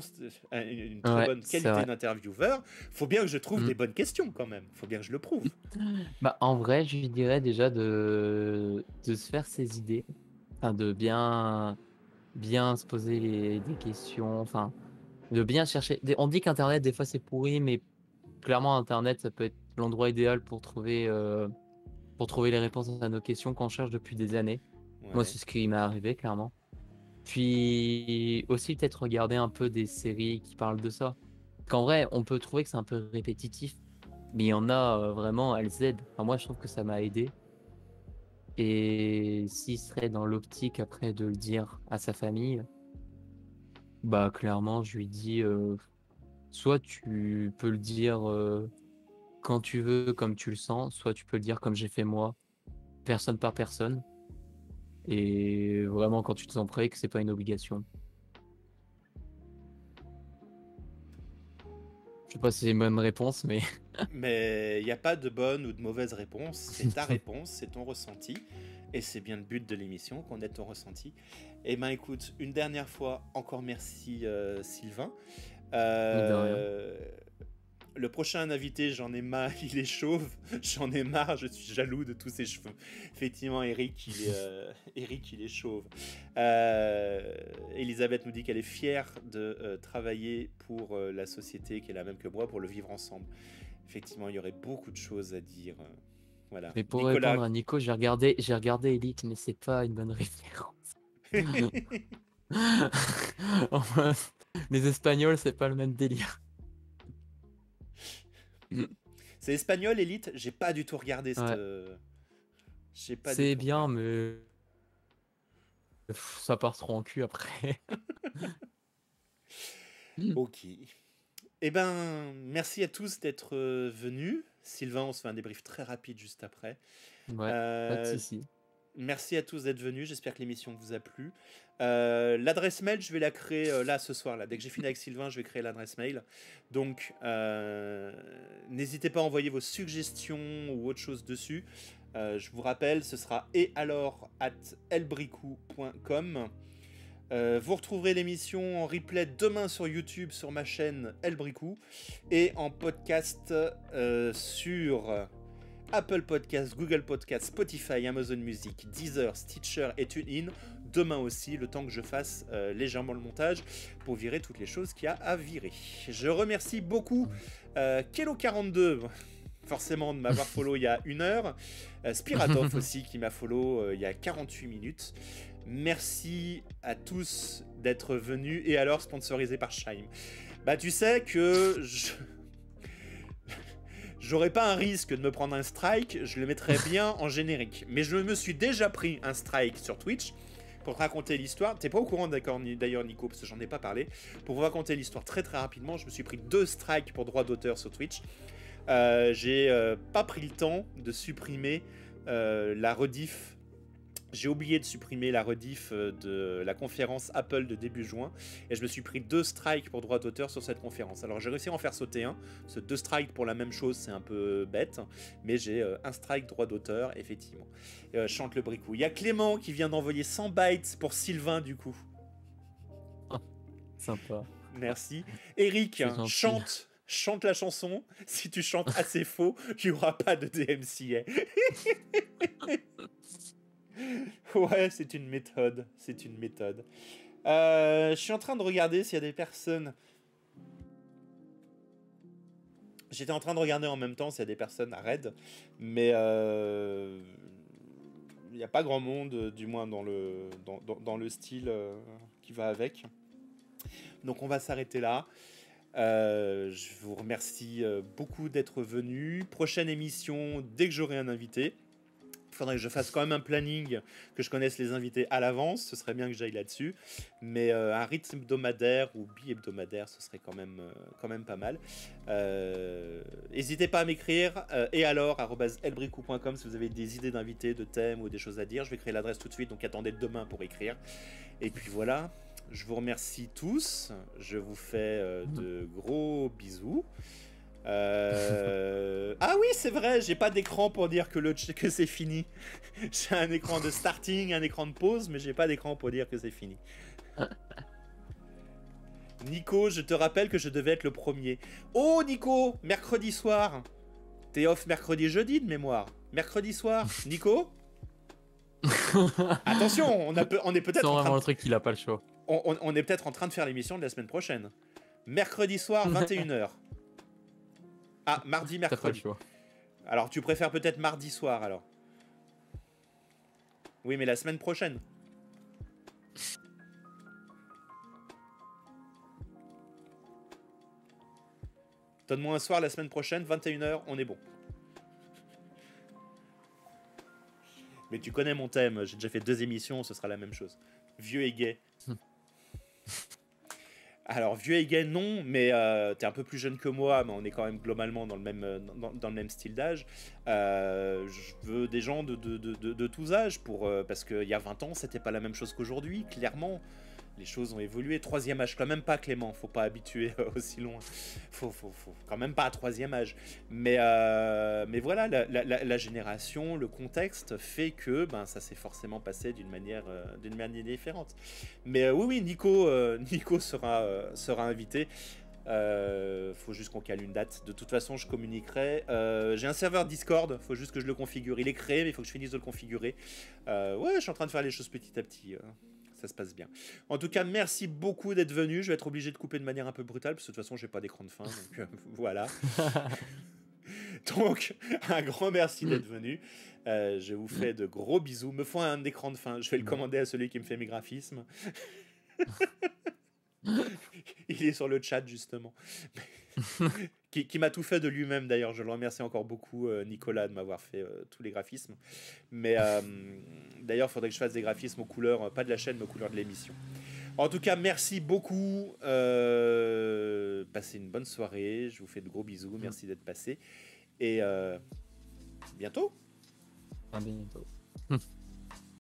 un- une très Ouais, bonne qualité d'intervieweur. Faut bien que je trouve Mm. des bonnes questions quand même. Faut bien que je le prouve. Bah, en vrai, je lui dirais déjà de, de se faire ses idées, enfin, de bien, bien se poser les- des questions, enfin, de bien chercher. On dit qu'Internet, des fois, c'est pourri, mais clairement, Internet, ça peut être l'endroit idéal pour trouver, euh, pour trouver les réponses à nos questions qu'on cherche depuis des années. Ouais. Moi, c'est ce qui m'est arrivé, clairement. Puis aussi, peut-être regarder un peu des séries qui parlent de ça. Qu'en vrai, on peut trouver que c'est un peu répétitif, mais il y en a euh, vraiment, elles aident. Moi, je trouve que ça m'a aidé. Et s'il serait dans l'optique après de le dire à sa famille, bah clairement, je lui dis, euh, soit tu peux le dire euh, quand tu veux, comme tu le sens, soit tu peux le dire comme j'ai fait moi, personne par personne. Et vraiment, quand tu te sens prêt, que c'est pas une obligation. Je sais pas si c'est une bonne réponse, mais Mais il n'y a pas de bonne ou de mauvaise réponse. C'est ta réponse, c'est ton ressenti. Et c'est bien le but de l'émission, qu'on ait ton ressenti. Et ben écoute, une dernière fois, encore merci euh, Sylvain. Euh, le prochain invité, j'en ai marre, il est chauve, j'en ai marre, je suis jaloux de tous ses cheveux. Effectivement, Eric, il est, euh, Eric, il est chauve. Euh, Elisabeth nous dit qu'elle est fière de euh, travailler pour euh, la société qui est la même que moi, pour le vivre ensemble. Effectivement, il y aurait beaucoup de choses à dire. Voilà. Mais pour Nicolas, répondre à Nico, j'ai regardé, j'ai regardé Elite, mais c'est pas une bonne référence. Les Espagnols, c'est pas le même délire. c'est espagnol, Elite. J'ai pas du tout regardé cette. Ouais. euh, J'ai pas du C'est bien, mais Pff, ça part trop en cul après. Ok. Eh ben, merci à tous d'être venus. Sylvain, on se fait un débrief très rapide juste après. Ouais, pas de soucis. Merci à tous d'être venus. J'espère que l'émission vous a plu. Euh, l'adresse mail, je vais la créer euh, là ce soir. Là. Dès que j'ai fini avec Sylvain, je vais créer l'adresse mail. Donc, euh, n'hésitez pas à envoyer vos suggestions ou autre chose dessus. je vous rappelle, ce sera et alors at elbricou.com. vous retrouverez l'émission en replay demain sur YouTube sur ma chaîne Elbricou et en podcast sur Apple Podcasts, Google Podcasts, Spotify, Amazon Music, Deezer, Stitcher et TuneIn. Demain aussi, le temps que je fasse euh, légèrement le montage pour virer toutes les choses qu'il y a à virer. Je remercie beaucoup euh, Kelo42 forcément de m'avoir follow il y a une heure. Euh, Spiratov aussi qui m'a follow il y a 48 minutes. Merci à tous d'être venus et alors sponsorisé par Shime. Bah tu sais que je j'aurais pas un risque de me prendre un strike, je le mettrais bien en générique. Mais je me suis déjà pris un strike sur Twitch raconter l'histoire. T'es pas au courant d'ailleurs Nico, parce que j'en ai pas parlé. Pour vous raconter l'histoire très très rapidement, je me suis pris deux strikes pour droit d'auteur sur Twitch. Euh, j'ai euh, pas pris le temps de supprimer euh, la rediff j'ai oublié de supprimer la rediff euh, de la conférence Apple de début juin et je me suis pris deux strikes pour droit d'auteur sur cette conférence. Alors j'ai réussi à en faire sauter un. Ce deux strikes pour la même chose, c'est un peu bête, mais j'ai euh, un strike droit d'auteur, effectivement. Euh, chante le bricou. Il y a Clément qui vient d'envoyer 100 bytes pour Sylvain, du coup. sympa. Merci. Eric, chante chante la chanson. Si tu chantes assez faux, il n'y aura pas de DMCA. ouais, c'est une méthode. C'est une méthode. Euh, je suis en train de regarder s'il y a des personnes. J'étais en train de regarder en même temps s'il y a des personnes à raid, mais euh, il n'y a pas grand monde, du moins dans le, dans, le style euh, qui va avec. Donc on va s'arrêter là. je vous remercie beaucoup d'être venu. Prochaine émission dès que j'aurai un invité faudrait que je fasse quand même un planning, que je connaisse les invités à l'avance. Ce serait bien que j'aille là-dessus. Mais euh, un rythme hebdomadaire ou bi-hebdomadaire, ce serait quand même, euh, quand même pas mal. Euh, n'hésitez pas à m'écrire. et alors, elbricou.com si vous avez des idées d'invités, de thèmes ou des choses à dire. Je vais créer l'adresse tout de suite, donc attendez demain pour écrire. Et puis voilà. Je vous remercie tous. Je vous fais de gros bisous. Euh... ah oui, c'est vrai, j'ai pas d'écran pour dire que, le... que c'est fini. j'ai un écran de starting, un écran de pause, mais j'ai pas d'écran pour dire que c'est fini. Nico, je te rappelle que je devais être le premier. Oh Nico, mercredi soir. T'es off mercredi jeudi de mémoire. Mercredi soir, Nico Attention, on, a on est peut-être. C'est vraiment le truc qu'il a pas le choix. On, on est peut-être en train de faire l'émission de la semaine prochaine. Mercredi soir, 21h. Ah, mardi, mercredi. Alors, tu préfères peut-être mardi soir, alors Oui, mais la semaine prochaine. Donne-moi un soir la semaine prochaine, 21h, on est bon. Mais tu connais mon thème, j'ai déjà fait deux émissions, ce sera la même chose. Vieux et gay. Alors, vieux et gay, non, mais euh, t'es un peu plus jeune que moi, mais on est quand même globalement dans le même, euh, style d'âge. Euh, je veux des gens de tous âges, pour, parce qu'il y a 20 ans, c'était pas la même chose qu'aujourd'hui, clairement les choses ont évolué. Troisième âge, quand même pas Clément, faut pas habituer aussi loin. Faut, faut, faut quand même pas à troisième âge. Mais, euh, mais voilà, la, génération, le contexte fait que ben, ça s'est forcément passé d'une manière, euh, manière différente. Mais euh, oui, oui, Nico, Nico sera, sera invité. faut juste qu'on cale une date. De toute façon, je communiquerai. J'ai un serveur Discord, faut juste que je le configure. Il est créé, mais il faut que je finisse de le configurer. ouais, je suis en train de faire les choses petit à petit ça se passe bien. En tout cas, merci beaucoup d'être venu. Je vais être obligé de couper de manière un peu brutale, parce que de toute façon, j'ai pas d'écran de fin. Donc euh, voilà. donc, un grand merci d'être venu. Euh, je vous fais de gros bisous. Me font un écran de fin. Je vais le commander à celui qui me fait mes graphismes. Il est sur le chat, justement qui, m'a tout fait de lui-même d'ailleurs. Je le remercie encore beaucoup, euh, Nicolas, de m'avoir fait euh, tous les graphismes. Mais euh, d'ailleurs, il faudrait que je fasse des graphismes aux couleurs, pas de la chaîne, mais aux couleurs de l'émission. En tout cas, merci beaucoup. passez une bonne soirée. Je vous fais de gros bisous. Merci d'être passé. Et bientôt. À bientôt.